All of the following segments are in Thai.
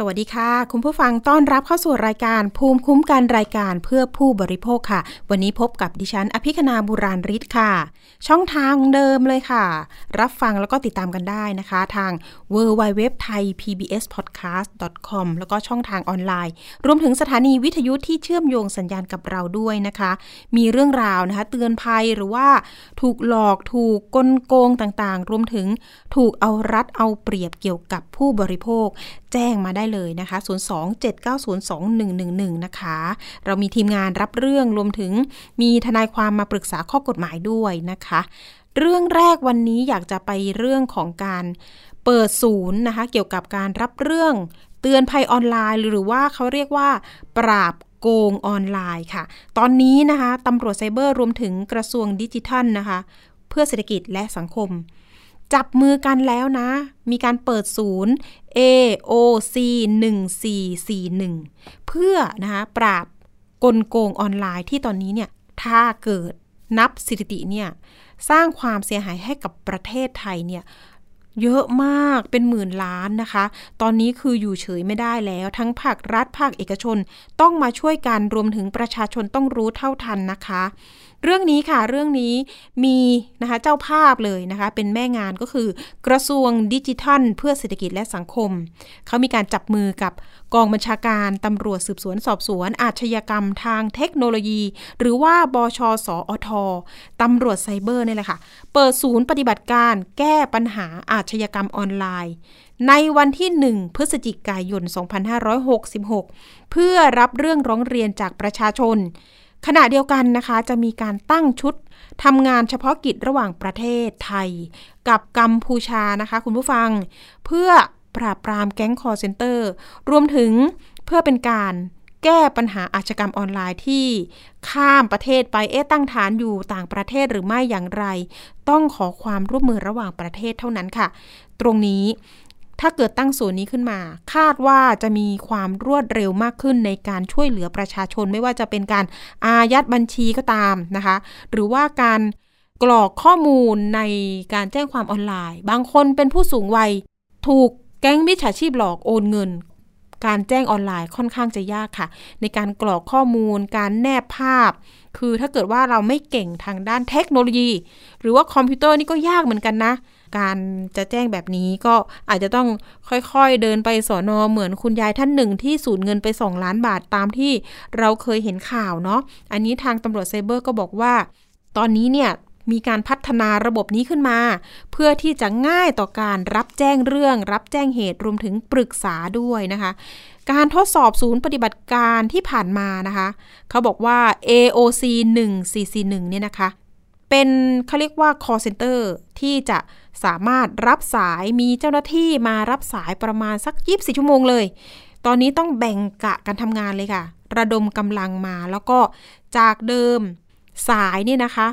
สวัสดีค่ะ คุณผู้ฟังต้อนรับเข้าสู่รายการภูมิคุ้มกันรายการเพื่อผู้บริโภคค่ะ วันนี้พบกับดิฉัน อภิคณาบุราริศค่ะ ช่องทางเดิมเลยค่ะ รับฟังแล้วก็ติดตามกันได้นะคะ ทาง w w w t h a i PBS Podcast com แล้วก็ช่องทางออนไลน์ รวมถึงสถานีวิทยุที่เชื่อมโยงสัญญาณกับเราด้วยนะคะ มีเรื่องราวนะคะ เตือนภัยหรือว่าถูกหลอกถูกกลโกงต่างๆ รวมถึงถูกเอารัดเอาเปรียบเกี่ยวกับผู้บริโภค แจ้งมาได้เลยนะคะ 027902111 นะคะ เรามีทีมงานรับเรื่องรวมถึงมีทนายความมาปรึกษาข้อกฎหมายด้วยนะคะ เรื่องแรกวันนี้อยากจะไปเรื่องของการเปิดศูนย์นะคะ เกี่ยวกับการรับเรื่องเตือนภัยออนไลน์ หรือว่าเขาเรียกว่า ปราบโกงออนไลน์ค่ะ ตอนนี้นะคะตำรวจไซเบอร์รวมถึงกระทรวงดิจิทัลนะคะ เพื่อเศรษฐกิจและสังคม จับมือกันแล้วนะ มีการเปิดศูนย์ AOC 1441เพื่อนะคะปราบกลโกงออนไลน์ที่ตอนนี้เนี่ยถ้าเกิดนับสถิติเนี่ยสร้างความเสียหายให้กับประเทศไทยเนี่ยเยอะมากเป็นหมื่นล้านนะคะ ตอนนี้คืออยู่เฉยไม่ได้แล้ว ทั้งภาครัฐภาคเอกชนต้องมาช่วยกันรวมถึงประชาชนต้องรู้เท่าทันนะคะ เรื่องนี้ค่ะเรื่องนี้มีนะคะเจ้าภาพเลยนะคะเป็นแม่งานก็คือกระทรวงดิจิทัล เพื่อเศรษฐกิจและสังคม เขามีการจับมือกับกองบัญชาการตำรวจสืบสวนสอบสวน อาชญากรรมทางเทคโนโลยี หรือว่าบชสอทตำรวจไซเบอร์นี่แหละค่ะ เปิดศูนย์ปฏิบัติการแก้ปัญหาอาชญากรรมออนไลน์ ในวันที่ 1 พฤศจิกายน 2566 เพื่อรับเรื่องร้องเรียนจากประชาชน ขณะเดียวกันนะคะจะมีการตั้งชุดทำงานเฉพาะกิจระหว่างประเทศไทย กับกัมพูชานะคะ คุณผู้ฟัง เพื่อปราบปรามแก๊งคอร์เซนเตอร์ รวมถึงเพื่อเป็นการแก้ปัญหาอาชญากรรมออนไลน์ที่ข้ามประเทศไปเอ๊ะตั้งฐานอยู่ต่างประเทศหรือไม่อย่างไร ต้องขอความร่วมมือระหว่างประเทศเท่านั้นค่ะ ตรงนี้ ถ้าเกิดตั้งศูนย์นี้ขึ้นมา คาดว่าจะมีความรวดเร็วมากขึ้นในการช่วยเหลือประชาชน ไม่ว่าจะเป็นการอายัดบัญชีก็ตามนะคะ หรือว่าการกรอกข้อมูลในการแจ้งความออนไลน์ บางคนเป็นผู้สูงวัย ถูกแก๊งมิจฉาชีพหลอกโอนเงิน การแจ้งออนไลน์ค่อนข้างจะยากค่ะ ในการกรอกข้อมูล การแนบภาพ คือถ้าเกิดว่าเราไม่เก่งทางด้านเทคโนโลยี หรือว่าคอมพิวเตอร์นี่ก็ยากเหมือนกันนะ การจะแจ้งแบบนี้ก็อาจจะต้องค่อยๆเดินไปสอนอเหมือนคุณยายท่านหนึ่งที่สูญเงินไป 2 ล้านบาทตามที่เราเคยเห็นข่าวเนาะอันนี้ทางตำรวจไซเบอร์ก็บอกว่า ตอนนี้เนี่ยมีการพัฒนาระบบนี้ขึ้นมา เพื่อที่จะง่ายต่อการรับแจ้งเรื่อง รับแจ้งเหตุรวมถึงปรึกษาด้วยนะคะ การทดสอบศูนย์ปฏิบัติการที่ผ่านมานะคะ เขาบอกว่า AOC 1441เนี่ยนะคะ เป็นเขาเรียกว่า call center ที่จะสามารถรับสายมีเจ้าหน้าที่มารับสายประมาณสัก 24 ชั่วโมงเลย ตอนนี้ต้องแบ่งกะการทำงานเลยค่ะ ระดมกำลังมาแล้วก็จากเดิมสายเนี่ยนะคะ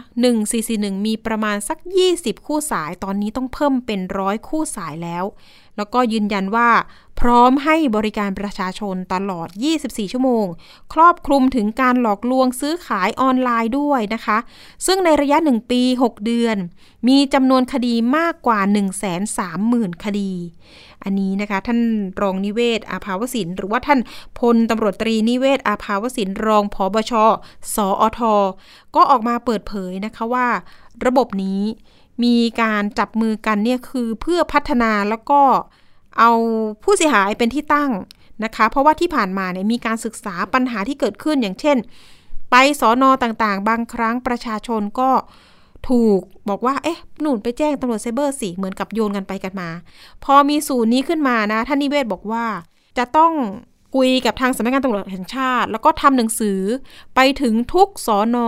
1441 มีประมาณสัก 20 คู่สาย ตอนนี้ต้องเพิ่มเป็นร้อยคู่สายแล้ว แล้วก็ยืนยันว่า พร้อมให้บริการประชาชนตลอด 24 ชั่วโมง ครอบคลุมถึงการหลอกลวงซื้อขายออนไลน์ด้วยนะคะ ซึ่งในระยะ 1 ปี 6 เดือน มีจำนวนคดีมากกว่า 130,000 คดี อันนี้นะคะ ท่านรองนิเวศ อาภาวสิน หรือว่าท่านพลตำรวจตรีนิเวศ อาภาวสิน รองผบช สอท ก็ออกมาเปิดเผยนะคะว่า ระบบนี้ มีการจับมือกันเนี่ยคือเพื่อพัฒนาแล้วก็เอาผู้เสียหายเป็นที่ตั้งนะคะ เพราะว่าที่ผ่านมาเนี่ยมีการศึกษาปัญหาที่เกิดขึ้นอย่างเช่น ไปสอนอต่างๆ บางครั้งประชาชนก็ถูกบอกว่า เอ๊ะหนุนไปแจ้งตำรวจไซเบอร์สิเหมือนกับโยนกันไปกันมา พอมีศูนย์นี้ขึ้นมานะท่านนิเวศบอกว่า จะต้องคุยกับทางสำนักงานตำรวจแห่งชาติ แล้วก็ทำหนังสือไปถึงทุกสอนอ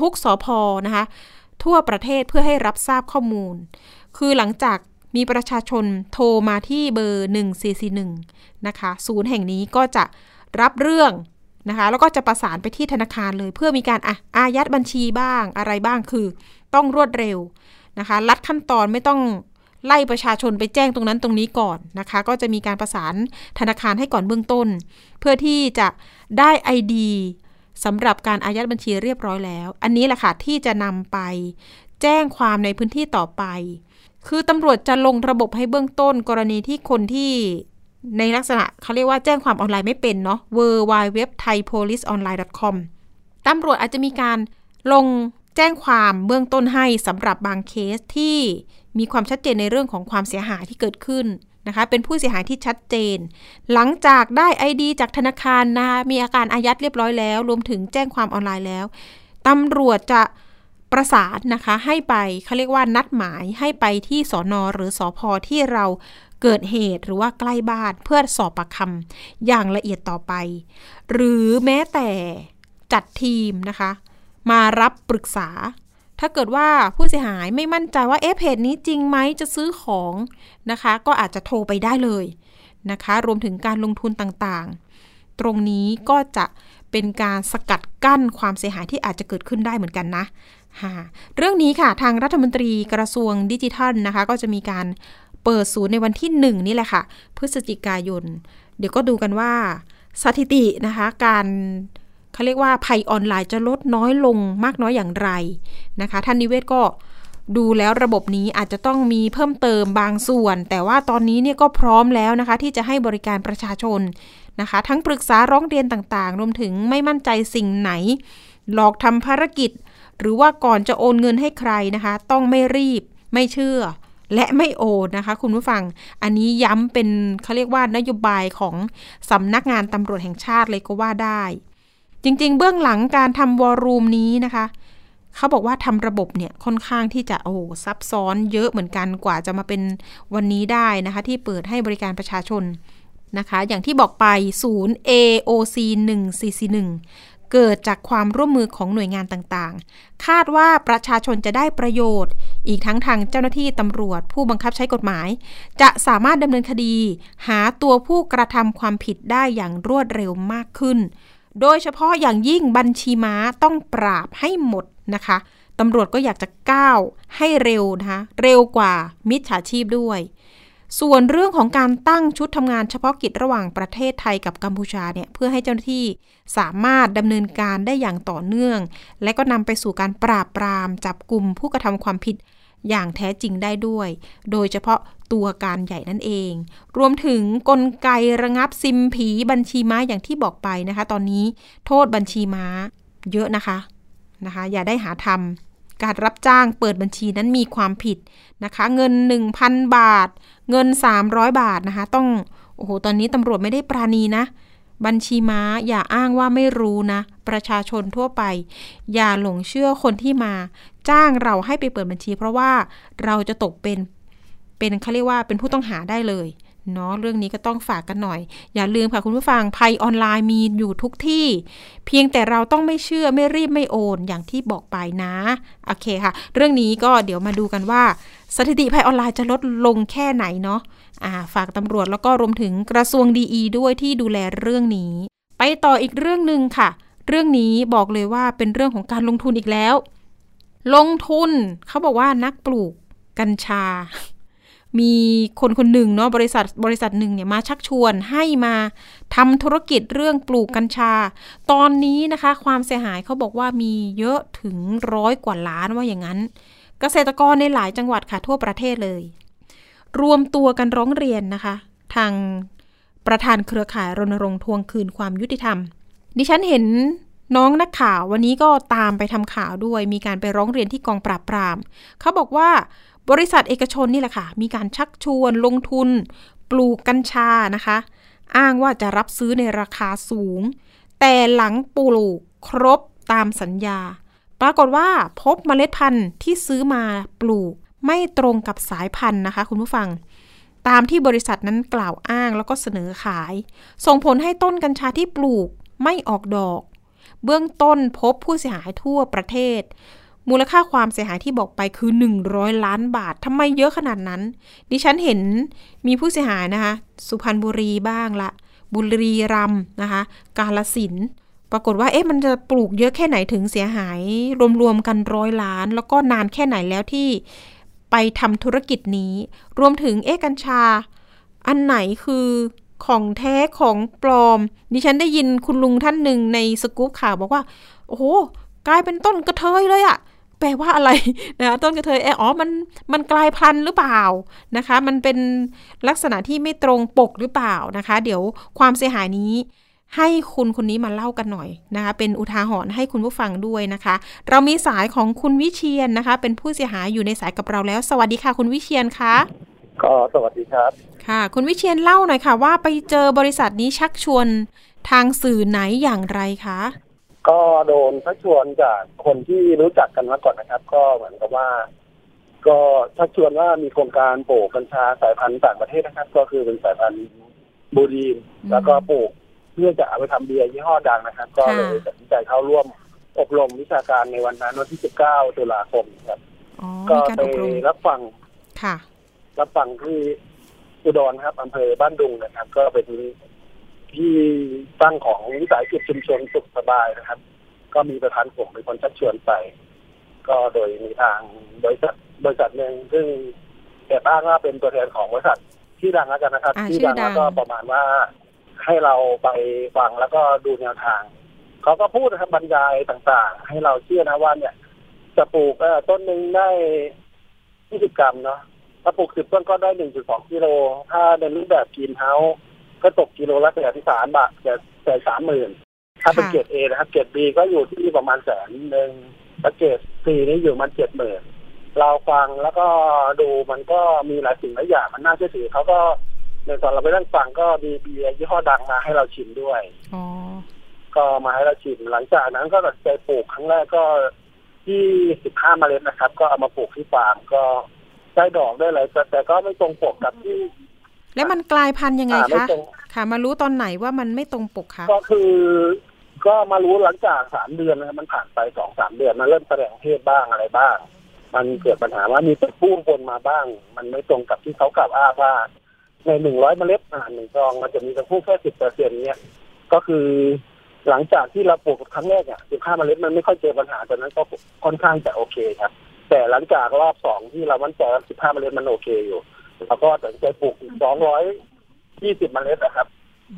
ทุกสอพอนะคะ ทั่วประเทศเพื่อให้รับทราบข้อมูล คือหลังจากมีประชาชนโทรมาที่เบอร์ 1441 นะคะ ศูนย์แห่งนี้ก็จะรับเรื่องนะคะ แล้วก็จะประสานไปที่ธนาคารเลย เพื่อมีการอะอายัดบัญชีบ้างอะไรบ้างคือ ต้องรวดเร็วนะคะ ลัดขั้นตอนไม่ต้องไล่ประชาชนไปแจ้งตรงนั้นตรงนี้ก่อนนะคะ ก็จะมีการประสานธนาคารให้ก่อนเบื้องต้น เพื่อที่จะได้ ID สำหรับการอายัดบัญชีเรียบร้อยแล้ว อันนี้แหละค่ะที่จะนำไป แจ้งความในพื้นที่ต่อไป คือตำรวจจะลงระบบให้เบื้องต้นกรณีที่คนที่ในลักษณะเขาเรียกว่าแจ้งความออนไลน์ไม่เป็นเนาะ w w w t h a i p o l i c e o n l i n e c o m ตำรวจอาจจะมีการลงแจ้งความเบื้องต้นให้สำหรับบางเคสที่มีความชัดเจนในเรื่องของความเสียหายที่เกิดขึ้น นะคะ เป็นผู้เสียหายที่ชัดเจน หลังจากได้ ID จากธนาคารนะคะมีอาการอายัดเรียบร้อยแล้ว รวมถึงแจ้งความออนไลน์แล้วตำรวจจะประสานนะคะให้ไปเขาเรียกว่านัดหมายให้ไปที่สอนอหรือสอพอที่เราเกิดเหตุหรือว่าใกล้บ้านเพื่อสอบปากคำอย่างละเอียดต่อไป หรือแม้แต่จัดทีมนะคะ มารับปรึกษา ถ้าเกิดว่าผู้เสียหายไม่มั่นใจว่าเอ๊ะเพจนี้จริงไหมจะซื้อของนะคะ ก็อาจจะโทรไปได้เลยนะคะ รวมถึงการลงทุนต่างๆ ตรงนี้ก็จะเป็นการสกัดกั้นความเสียหายที่อาจจะเกิดขึ้นได้เหมือนกันนะเรื่องนี้ค่ะทางรัฐมนตรีกระทรวงดิจิทัลนะคะ ก็จะมีการเปิดศูนย์ในวันที่หนึ่งนี่แหละค่ะ พฤศจิกายน เดี๋ยวก็ดูกันว่าสถิตินะคะ การ เขาเรียกว่าภัยออนไลน์จะลดน้อยลงมากน้อยอย่างไรนะคะ ท่านนิเวศก็ดูแล้วระบบนี้อาจจะต้องมีเพิ่มเติมบางส่วน แต่ว่าตอนนี้เนี่ยก็พร้อมแล้วนะคะ ที่จะให้บริการประชาชนนะคะ ทั้งปรึกษาร้องเรียนต่างๆ รวมถึงไม่มั่นใจสิ่งไหน หลอกทำภารกิจ หรือว่าก่อนจะโอนเงินให้ใครนะคะ ต้องไม่รีบไม่เชื่อ และไม่โอนนะคะ คุณผู้ฟังอันนี้ย้ำเป็นเขาเรียกว่านโยบายของสำนักงานตำรวจแห่งชาติเลยก็ว่าได้ จริง ๆ เบื้องหลังการทำวอลลุ่มนี้นะคะ เขาบอกว่าทำระบบเนี่ยค่อนข้างที่จะโอ้ซับซ้อนเยอะเหมือนกันกว่าจะมาเป็นวันนี้ได้นะคะ ที่เปิดให้บริการประชาชนนะคะ อย่างที่บอกไปศูนย์ AOC 1441เกิดจากความร่วมมือของหน่วยงานต่างๆ คาดว่าประชาชนจะได้ประโยชน์ อีกทั้งทางเจ้าหน้าที่ตำรวจ ผู้บังคับใช้กฎหมาย จะสามารถดำเนินคดี หาตัวผู้กระทำความผิดได้อย่างรวดเร็วมากขึ้น โดยเฉพาะอย่างยิ่งบัญชีม้าต้องปราบให้หมดนะคะตำรวจก็อยากจะก้าวให้เร็วนะคะเร็วกว่ามิจฉาชีพด้วย ส่วนเรื่องของการตั้งชุดทำงานเฉพาะกิจระหว่างประเทศไทยกับกัมพูชาเนี่ยเพื่อให้เจ้าหน้าที่สามารถดำเนินการได้อย่างต่อเนื่อง และก็นำไปสู่การปราบปรามจับกลุ่มผู้กระทำความผิดอย่างแท้จริงได้ด้วย โดยเฉพาะ ตัวการใหญ่นั่นเอง รวมถึงกลไกระงับซิมผีบัญชีม้าอย่างที่บอกไปนะคะ ตอนนี้โทษบัญชีม้าเยอะนะคะนะคะ อย่าได้หาทำการรับจ้างเปิดบัญชีนั้นมีความผิดนะคะ เงิน 1,000 บาท เงิน 300 บาทนะคะ ต้องโอ้โหตอนนี้ตำรวจไม่ได้ปราณีนะ บัญชีม้าอย่าอ้างว่าไม่รู้นะ ประชาชนทั่วไป อย่าหลงเชื่อคนที่มา จ้างเราให้ไปเปิดบัญชี เพราะว่าเราจะตกเป็น เป็นเขาเรียกว่าเป็นผู้ต้องหาได้เลยเนาะเรื่องนี้ก็ต้องฝากกันหน่อย อย่าลืมค่ะคุณผู้ฟังภัยออนไลน์มีอยู่ทุกที่ เพียงแต่เราต้องไม่เชื่อไม่รีบไม่โอนอย่างที่บอกไปนะโอเคค่ะ เรื่องนี้ก็เดี๋ยวมาดูกันว่า สถิติภัยออนไลน์จะลดลงแค่ไหนเนาะะฝากตำรวจแล้วก็รวมถึงกระทรวงดีด้วยที่ดูแลเรื่องนี้ ไปต่ออีกเรื่องหนึ่งค่ะ เรื่องนี้บอกเลยว่าเป็นเรื่องของการลงทุนอีกแล้ว ลงทุนเขาบอกว่านักปลูกกัญชา มีคนคนหนึ่งเนาะบริษัทบริษัทหนึ่งเนี่ยมาชักชวนให้มาทำธุรกิจเรื่องปลูกกัญชา ตอนนี้นะคะ ความเสียหายเขาบอกว่ามีเยอะถึงร้อยกว่าล้านว่าอย่างนั้น เกษตรกรในหลายจังหวัดค่ะทั่วประเทศเลย รวมตัวกันร้องเรียนนะคะ ทางประธานเครือข่ายรณรงค์ทวงคืนความยุติธรรม ดิฉันเห็นน้องนักข่าววันนี้ก็ตามไปทำข่าวด้วย มีการไปร้องเรียนที่กองปราบปราม เขาบอกว่า บริษัทเอกชนนี่แหละค่ะ มีการชักชวนลงทุน ปลูกกัญชานะคะ อ้างว่าจะรับซื้อในราคาสูง แต่หลังปลูกครบตามสัญญา ปรากฏว่าพบเมล็ดพันธุ์ที่ซื้อมาปลูกไม่ตรงกับสายพันธุ์นะคะ คุณผู้ฟัง ตามที่บริษัทนั้นกล่าวอ้างแล้วก็เสนอขาย ส่งผลให้ต้นกัญชาที่ปลูกไม่ออกดอก เบื้องต้นพบผู้เสียหายทั่วประเทศ มูลค่าความเสียหายที่บอกไปคือ 100 ล้านบาททำไมเยอะขนาดนั้น ดิฉันเห็นมีผู้เสียหายนะคะ สุพรรณบุรีบ้างละ บุรีรัมนะคะ กาลสิน ปรากฏว่าเอ๊ะมันจะปลูกเยอะแค่ไหนถึงเสียหาย รวมๆกันร้อยล้าน แล้วก็นานแค่ไหนแล้วที่ไปทำธุรกิจนี้ รวมถึงเอ๊ะกัญชา อันไหนคือของแท้ของปลอม ดิฉันได้ยินคุณลุงท่านหนึ่งในสกู๊ปข่าวบอกว่า โอ้โหกลายเป็นต้นกระเทยเลยอะ แปลว่าอะไรนะต้นกระเทยเอออ๋อมันมันกลายพันธุ์หรือเปล่านะคะ มันเป็นลักษณะที่ไม่ตรงปกหรือเปล่านะคะ เดี๋ยวความเสียหายนี้ให้คุณคนนี้มาเล่ากันหน่อยนะคะ เป็นอุทาหรณ์ให้คุณผู้ฟังด้วยนะคะ เรามีสายของคุณวิเชียนนะคะ เป็นผู้เสียหายอยู่ในสายกับเราแล้ว สวัสดีค่ะ คุณวิเชียนคะก็สวัสดีครับ ค่ะ คุณวิเชียนเล่าหน่อยค่ะ ว่าไปเจอบริษัทนี้ชักชวนทางสื่อไหนอย่างไรคะ ก็โดนชักชวนจากคนที่รู้จักกันมาก่อนนะครับ ก็เหมือนกับว่า ก็ชักชวนว่ามีโครงการปลูกกัญชาสายพันธุ์ต่างประเทศนะครับ ก็คือเป็นสายพันธุ์บูดีนแล้วก็ปลูกเพื่อจะเอาไปทำเบียร์ยี่ห้อดังนะครับ ก็เลยตัดสินใจเข้าร่วมอบรมวิชาการในวันนั้นวันที่ 19 ตุลาคมครับอ๋อก็มีการไปอบรมรับฟังค่ะ รับฟังที่อุดรครับอำเภอบ้านดุงนะครับ ก็เป็น ที่ตั้งของวิสาหกิจชุมชนสุขสบายนะครับ ก็มีประธานกลุ่มเป็นคนชักชวนไป ก็โดยมีทางบริษัทบริษัทหนึ่งซึ่งแอบอ้างว่าเป็นตัวแทนของบริษัทที่ดังแล้วกันนะครับอ่าที่ชื่อดังดัแล้งวก็ประมาณว่าให้เราไปฟังแล้วก็ดูแนวทางเขาก็พูดนะครับบรรยายต่างๆ ให้เราเชื่อนะว่าเนี่ย จะปลูกเอ่อต้นหนึ่งได้20กรัมเนาะถ้าปลูกสิบต้นก็ได้หนึ่งจุดสองกิโล ถ้าในรูปแบบกรีนเฮาส์ ก็ตกกิโลละแสนที่สามบาทแต่แต่สามหมื่นถ้าเป็นค่ะเกรดเอนะครับ เกรดบีก็อยู่ที่ประมาณแสนหนึ่งแล้วเกรดซีนี่อยู่ประมันเจ็ดหมื่นเราฟังแล้วก็ดูมันก็มีหลายสิ่งหลายอย่างมันน่าเชื่อถือเขาก็ในตอนเราไปนั่งฟังก็มีเบียร์ยี่ห้อดังมาให้เราชิมด้วยอ๋อก็มาให้เราชิมหลังจากนั้นก็ตัดสินใจปลูกครั้งแรกก็ที่สิบห้าเมล็ดนะครับ ก็เอามาปลูกที่ฟาร์มก็ได้ดอกได้อะไรแต่แต่ก็ไม่ตรงปกกับที่ แล้วมันกลายพันธุ์ยังไงอ่าไม่คะตรงค่ะ มารู้ตอนไหนว่ามันไม่ตรงปกคะก็คือ ก็มารู้หลังจากสามเดือนนะครับมันผ่านไปสองสามเดือนมันเริ่มแสดงเพศบ้างอะไรบ้าง มันเกิดปัญหาว่ามีตัวผู้ปนมาบ้าง มันไม่ตรงกับที่เขากล่าวอ้างว่าในหนึ่งร้อยเมล็ดอาหารหนึ่งซองมันจะมีตัวผู้แค่สิบเปอร์เซ็นต์เนี่ยก็คือหลังจากที่เราปลูกครั้งแรกอะสิบห้าเมล็ดมันไม่ค่อยเจอปัญหาตอนนั้นก็ค่อนข้างจะโอเคครับ แต่หลังจากรอบสองที่เรามั่นใจว่าสิบห้าเมล็ดมันโอเคอยู่ เราก็ตัดสินใจปลูกอีกสองร้อยยี่สิบเมล็ดนะครับ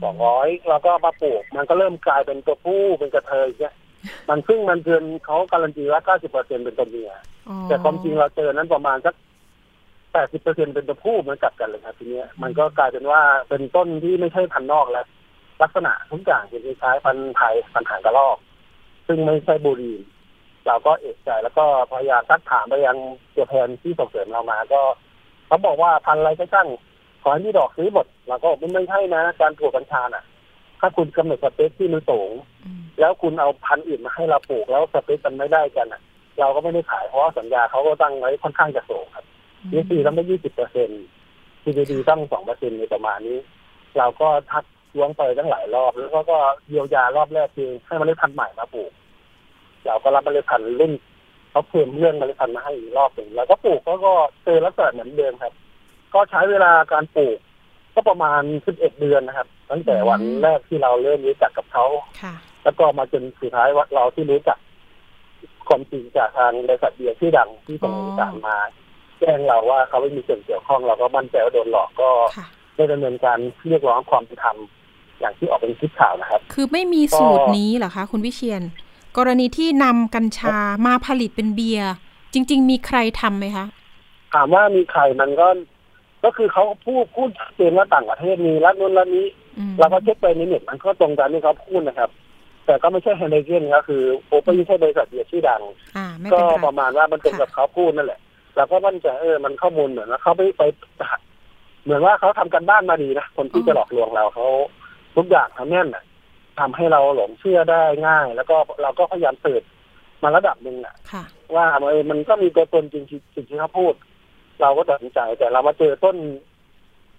สองร้อยแล้วก็มาปลูก มันก็เริ่มกลายเป็นตัวผู้เป็นกระเทยเนี่ยมันซึ่งมันเกินเขาการันตีว่าเก้าสิบเปอร์เซ็นเป็นตัวเมียอ๋อแต่ความจริงเราเจอนั้นประมาณสักแปดสิบเปอร์เซ็นเป็นตัวผู้เหมือนกับกันเลยครับทีเนี้ยมันก็กลายเป็นว่าเป็นต้นที่ไม่ใช่พันธุ์นอกแล้ว ลักษณะทุกอย่างจะคล้ายๆพันธุ์ไทยพันธุ์หางกระรอก ซึ่งไม่ใช่บูรีนเราก็เอกใจแล้วก็พยายามซักถามไปยังตัวแทนที่ส่งเสริมเรามาก็ เขาบอกว่าพันธุ์อะไรก็ช่างขอให้มีดอกซื้อหมดเราก็บอกไม่ใช่นะการปลูกกัญชาน่ะ ถ้าคุณกำหนดสเปคที่มันสูงอืมแล้วคุณเอาพันธุ์อื่นมาให้เราปลูกแล้วสเปคมันไม่ได้กันอะ เราก็ไม่ได้ขายเพราะว่าสัญญาเขาก็ตั้งไว้ค่อนข้างจะสูงครับยี่สี่ต้องได้ยี่สิบเปอร์เซ็นต์ทีดีต้องสองเปอร์เซ็นต์ในประมาณนี้ เราก็ทักท้วงไปตั้งหลายรอบ แล้วก็ก็เยียวยารอบแรกคือให้เมล็ดพันธุ์ใหม่มาปลูกเราก็รับเมล็ดพันธุ์รุ่น เขาเพิ่มเรื่องเมล็ดพันธุ์มาให้อีกรอบหนึ่งเราก็ปลูกแล้วก็เจอลักษณะเหมือนเดิมครับ ก็ใช้เวลาการปลูก ก็ประมาณสิบเอ็ดเดือนนะครับ ตั้งแต่วันแรกที่เราเริ่มรู้จักกับเขาค่ะแล้วก็มาจนสุดท้ายว่าเราที่รู้จักความจริงจากทางบริษัทเบียร์ที่ดังที่ส่งเอกสารมา แจ้งเราว่าเขาไม่มีส่วนเกี่ยวข้องเราก็มั่นใจว่าโดนหลอกก็ค่ะได้ดำเนินการเรียกร้องความเป็นธรรมอย่างที่ออกเป็นคลิปข่าวนะครับ คือไม่มีสูตรนี้เหรอคะ คุณวิเชียน กรณีที่นำกัญชามาผลิตเป็นเบียร์จริง ๆ มีใครทำไหมคะ ถามว่ามีใครมันก็ ก็คือเขาพูดพูดชัดเจนว่าต่างประเทศมีรัฐนู้นรัฐนี้อืมเราก็เช็คไปในเน็ตมันก็ตรงตามที่เขาพูดนะครับ แต่ก็ไม่ใช่ไฮเนเกนก็คือโอเปไม่ใช่บริษัทเบียร์ชื่อดังอ่าไม่ก็เป็นไรประมาณว่ามันตรงกับเขาพูดนั่นแหละเราก็มั่นใจเออมันข้อมูลเหมือนว่าเขาไปไปเหมือนว่าเขาทำกันบ้านมาดีนะคนที่จะหลอกลวงเราเขาทุกอย่างทำแน่นน่ะ ทำให้เราหลงเชื่อได้ง่าย แล้วก็เราก็พยายามสืบมาระดับหนึ่งน่ะค่ะว่าเออมันก็มีตัวตนจริงๆสิ่งที่เขาพูด เราก็ตัดสินใจแต่เรามาเจอต้น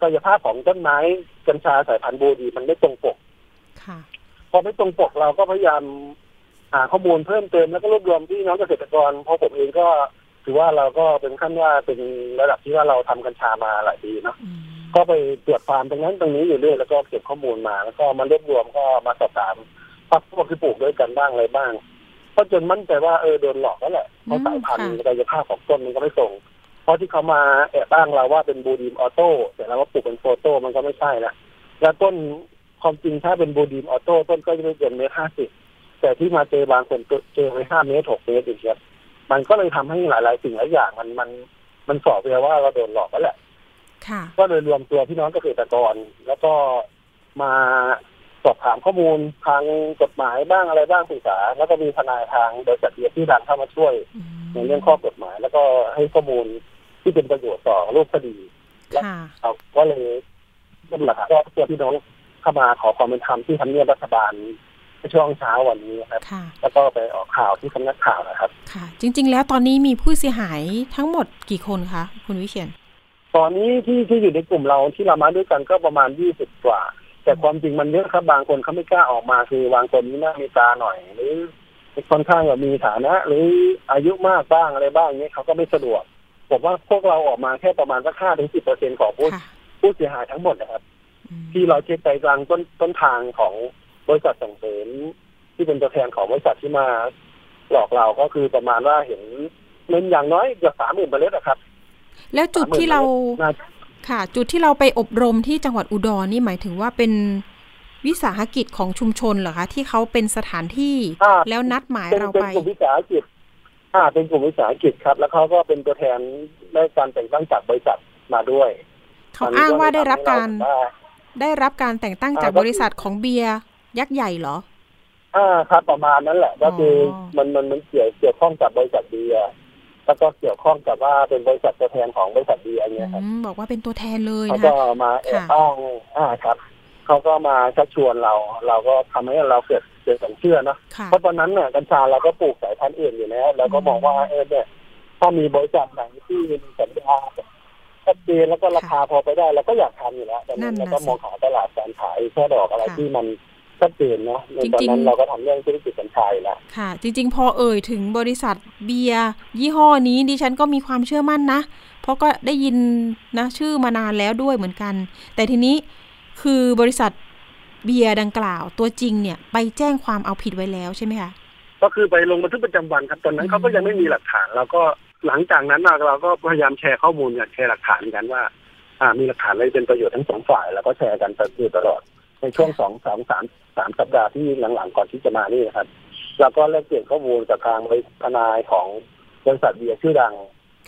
กายภาพของต้นไม้กัญชาสายพันธุ์บูดีมันไม่ตรงปกค่ะพอไม่ตรงปกเราก็พยายามหาข้อมูลเพิ่มเติมแล้วก็รวบรวมพี่น้องเกษตรกรเพราะผมเองก็ถือว่าเราก็เป็นขั้นว่าเป็นระดับที่ว่าเราทำกัญชามาหลายปีเนาะอืม ก็ไปตรวจฟาร์มตรงนั้นตรงนี้อยู่เรื่อยแล้วก็เก็บข้อมูลมา แล้วก็มารวบรวมก็มาสอบถามพักพวกที่ปลูกด้วยกันบ้างอะไรบ้างก็จนมั่นใจว่าเออโดนหลอกแล้วแหละเพราะสายพันธุ์กายภาพของต้นมันก็ไม่ตรงพราะที่เขามาแอบอ้างเราว่าเป็นบูดีมออโต้แต่เราก็ปลูกเป็นโฟโต้มันก็ไม่ใช่ละแล้วต้นความจริงถ้าเป็นบูดีมออโต้ต้นก็จะไม่เกินเมตรห้าสิบแต่ที่มาเจอบางคนเจอไปห้าเมตรหกเมตรอย่างเงี้ยมันก็เลยทำให้หลาย ๆ สิ่งหลายอย่างมันมันมันสอบไปว่าเราโดนหลอกแล้วแหละค่ะ ก็เลยรวมตัวพี่น้องเกษตรกร แล้วก็มาสอบถามข้อมูลทางกฎหมายบ้างอะไรบ้างศึกษา แล้วก็มีทนายทางบริษัทเดียที่ดันเข้ามาช่วยอืมในเรื่องข้อกฎหมาย แล้วก็ให้ข้อมูลที่เป็นประโยชน์ต่อรูปคดีค่ะเราก็เลยเป็นหลักก็เพื่อพี่น้องเข้ามาขอความเป็นธรรมที่ทำเนียบรัฐบาลในช่วงเช้าวันนี้ครับค่ะแล้วก็ไปออกข่าวที่สำนักข่าวนะครับ ค่ะ จริง ๆ แล้วตอนนี้มีผู้เสียหายทั้งหมดกี่คนคะ คุณวิเชียน ตอนนี้ที่ที่อยู่ในกลุ่มเราที่เรามาด้วยกันก็ประมาณยี่สิบกว่า แต่ความจริงมันเยอะครับบางคนเขาไม่กล้าออกมาคือบางคนนี่หน้ามีตาหน่อย หรือค่อนข้างแบบมีฐานะ หรืออายุมากบ้างอะไรบ้างเนี้ยเขาก็ไม่สะดวกผมว่าพวกเราออกมาแค่ประมาณสักห้าถึงสิบเปอร์เซ็นของผู้ผู้เสียหายทั้งหมดนะครับ ที่เราเช็คไปกลางต้นต้นทางของบริษัทส่งเสริมที่เป็นตัวแทนของบริษัทที่มาหลอกเราก็คือประมาณว่าเห็นเงินอย่างน้อยเกือบสามหมื่นเมล็ดอะครับ แล้วจุดที่เราน่าค่ะ จุดที่เราไปอบรมที่จังหวัดอุดรนี่หมายถึงว่าเป็นวิสาหกิจของชุมชนเหรอคะ ที่เขาเป็นสถานที่อ่าแล้วนัดหมายเป็นเราเป็นไปกลุ่มวิสาหกิจอ่าเป็นกลุ่มวิสาหกิจครับ แล้วเขาก็เป็นตัวแทนได้การแต่งตั้งจากบริษัทมาด้วยเขาอ้างว่าได้รับการมันก็เลยทำให้เห็นว่าได้รับการแต่งตั้งจากอ่าก็บริษัทของเบียร์ยักษ์ใหญ่เหรออ่าครับประมาณนั้นแหละ ก็คือออมันมันมันเกี่ยวเกี่ยวข้องกับบริษัทเบียร์ แล้วก็เกี่ยวข้องกับว่าเป็นบริษัทตัวแทนของบริษัทเบียร์อย่างเงี้ยครับอืมบอกว่าเป็นตัวแทนเลยเขานะก็คะมาแอบค่ะอ้างอ่าครับเขาก็มาชักชวนเรา เราก็ทำให้เราเกิดเกิดความเชื่อเนอะค่ะเพราะตอนนั้นเนี่ยกัญชาเราก็ปลูกสายพันธุ์อื่นอยู่แล้วเราก็มองว่าเออเนี่ยถ้ามีบริษัทไหนที่มีสัญญาชัดเจนแล้วก็ราคาพอไปได้เราก็อยากทำอยู่แล้วดังนั้นนั่เรานน่ะก็สิมองหาตลาดการขายช่อดอกอะไรค่ะที่มัน ชัดเจนเนาะในตอนจรินั้นงๆเราก็ทำเรื่องธุรกิจกัญชาอยู่แล้วค่ะ จริง ๆ พอเอ่ยถึงบริษัทเบียร์ยี่ห้อนี้ดิฉันก็มีความเชื่อมั่นนะ เพราะก็ได้ยินนะชื่อมานานแล้วด้วยเหมือนกัน แต่ทีนี้คือบริษัทเบียร์ดังกล่าวตัวจริงเนี่ยไปแจ้งความเอาผิดไว้แล้วใช่ไหมคะก็คือไปลงบันทึกประจำวันครับตอนนั้นเขาก็ยังไม่มีหลักฐานเราก็หลังจากนั้นน่ะเราก็พยายามแชร์ข้อมูลกันแชร์หลักฐานกันว่า อ่ามีหลักฐานอะไรเป็นประโยชน์ทั้งสองฝ่าย แล้วก็แชร์กันอยู่ตลอด ในช่วงสองสามสามสามสัปดาห์ที่หลังๆก่อนที่จะมานี่นะครับ แล้วก็แลกเปลี่ยนข้อมูลกับทางบริษัททนายของบริษัทเบียร์ชื่อดัง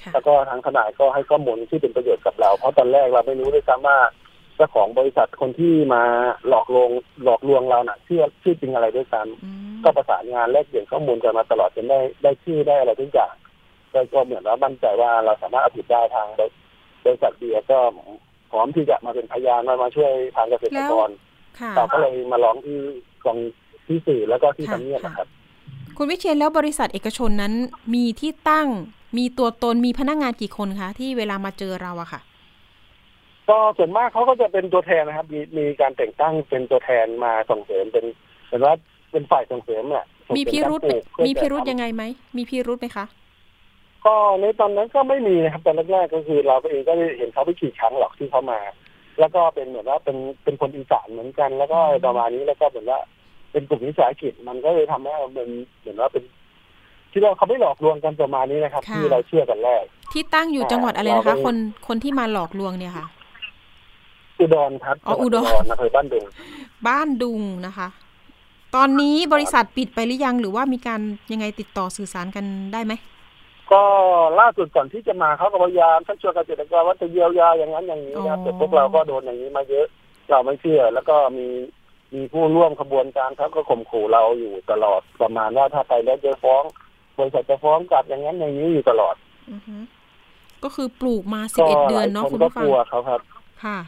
ค่ะแล้วก็ทางทนายก็ให้ข้อมูลที่เป็นประโยชน์กับเรา เพราะตอนแรกเราไม่รู้ด้วยซ้ำว่าเจ้าของบริษัทคนที่มาหลอกลวงหลอกลวงเราน่ะชื่อชื่อจริงอะไรด้วยซ้ำอืมก็ประสานงานแลกเปลี่ยนข้อมูลกันมาตลอดจนได้ได้ชื่อได้อะไรทุกอย่างก็ก็เหมือนว่ามั่นใจว่าเราสามารถเอาผิดได้ทางบริษัทเบียร์ก็พร้อมที่จะมาเป็นพยานมามาช่วยทางเกษตรกรค่ะ เราก็เลยมาร้องที่กองที่สื่อแล้วก็ที่ค่ะทำเนียบนะครับ คุณวิเชียนแล้วบริษัทเอกชนนั้นมีที่ตั้งมีตัวตนมีพนักงานกี่คนคะ ที่เวลามาเจอเราอะค่ะ ก็ส่วนมากเขาก็จะเป็นตัวแทนนะครับ มีมีการแต่งตั้งเป็นตัวแทนมาส่งเสริมเป็นเป็นว่าเป็นฝ่ายส่งเสริมเนี่ยส่งเสมีพิรุธการปลูกเพื่อมีพิรุธจะทำยังไงไหมมีพิรุธไหมคะก็ในตอนนั้นก็ไม่มีนะครับตอนแรกๆก็คือเราเองก็ได้เห็นเขาไปขี่ช้างหรอกที่เขามา แล้วก็เป็นเหมือนว่าเป็นเป็นคนอีสานเหมือนกัน แล้วก็ประมาณนี้แล้วก็เหมือนว่าเป็นกลุ่มวิสาหกิจมันก็เลยทำให้มันเหมือนว่าเป็นที่เราเขาไม่หลอกลวงกันประมาณนี้นะครับค่ะที่เราเชื่อกันแรก ที่ตั้งอยู่อ่าจังหวัดอะไรนะเราคะก็คนคนที่มาหลอกลวงเนี่ยค่ะ อุดรครับอ๋ออุดรจังหวัอำเภอบ้านดุง บ้านดุงนะคะ ตอนนี้บริษัทปิดไปหรือยังหรือว่ามีการยังไงติดต่อสื่อสารกันได้ไหม ก็ล่าสุดก่อนที่จะมาเขาก็พยายามชักชวนเกษตรกรว่าจะเยียวยาอย่างนั้นอย่างนี้นะครับอ๋อแต่พวกเราก็โดนอย่างนี้มาเยอะ เราไม่เชื่อ แล้วก็มีมีผู้ร่วมขบวนการเขาก็ข่มขู่เราอยู่ตลอดประมาณว่าถ้าไปแล้วจะฟ้องบริษัทจะฟ้องกลับอย่างนั้นอย่างนี้อยู่ตลอดอือฮึก็คือปลูกมาสิบก็เอ็ดหเดือลานยเนาะคนคุณก็ผู้ฟักงลัวเขาครับ ค่ะ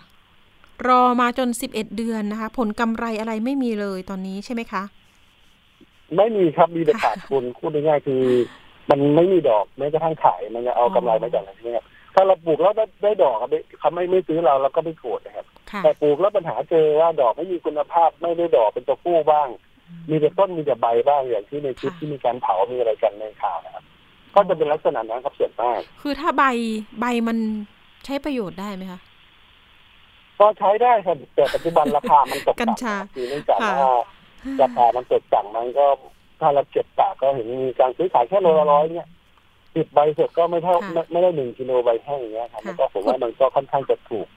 รอมาจนสิบเอ็ดเดือนนะคะ ผลกำไรอะไรไม่มีเลยตอนนี้ใช่ไหมคะ ไม่มีครับมีแต่ขาดทุนพูดง่ายๆคือ มันไม่มีดอกแม้กระทั่งขายมันจะเอากำไรมาจากไหนเนี่ยถ้าเราปลูกแล้วได้ได้ดอกอะไม่เขาไม่ไม่ซื้อเราเราก็ไม่โกรธนะครับค่ะแต่ปลูกแล้วปัญหาเจอว่าดอกไม่มีคุณภาพไม่ได้ดอกเป็นตัวผู้บ้าง มีแต่ต้นมีแต่ใบบ้างอย่างที่ในคลิปค่ะที่มีการเผามีอะไรกันในข่าวนะครับก็จะเป็นลักษณะนั้นครับส่วนมาก คือถ้าใบใบมันใช้ประโยชน์ได้ไหมคะก็ใช้ได้ครับแต่ปัจจุบันราคามันตกกัญชาต่ำคือเนื่องจากค่ะว่าราคามันตกต่ำมันก็ ถ้าเราเก็บตากก็เห็นมีการซื้อขายแค่โลละร้อยเนี่ยสิบใบสดก็ไม่เท่าค่ะไม่ไม่ได้หนึ่งกิโลใบแห้งอย่างเงี้ยครับค่ะแล้วก็ผมว่ามันก็ค่อนข้างจะถูก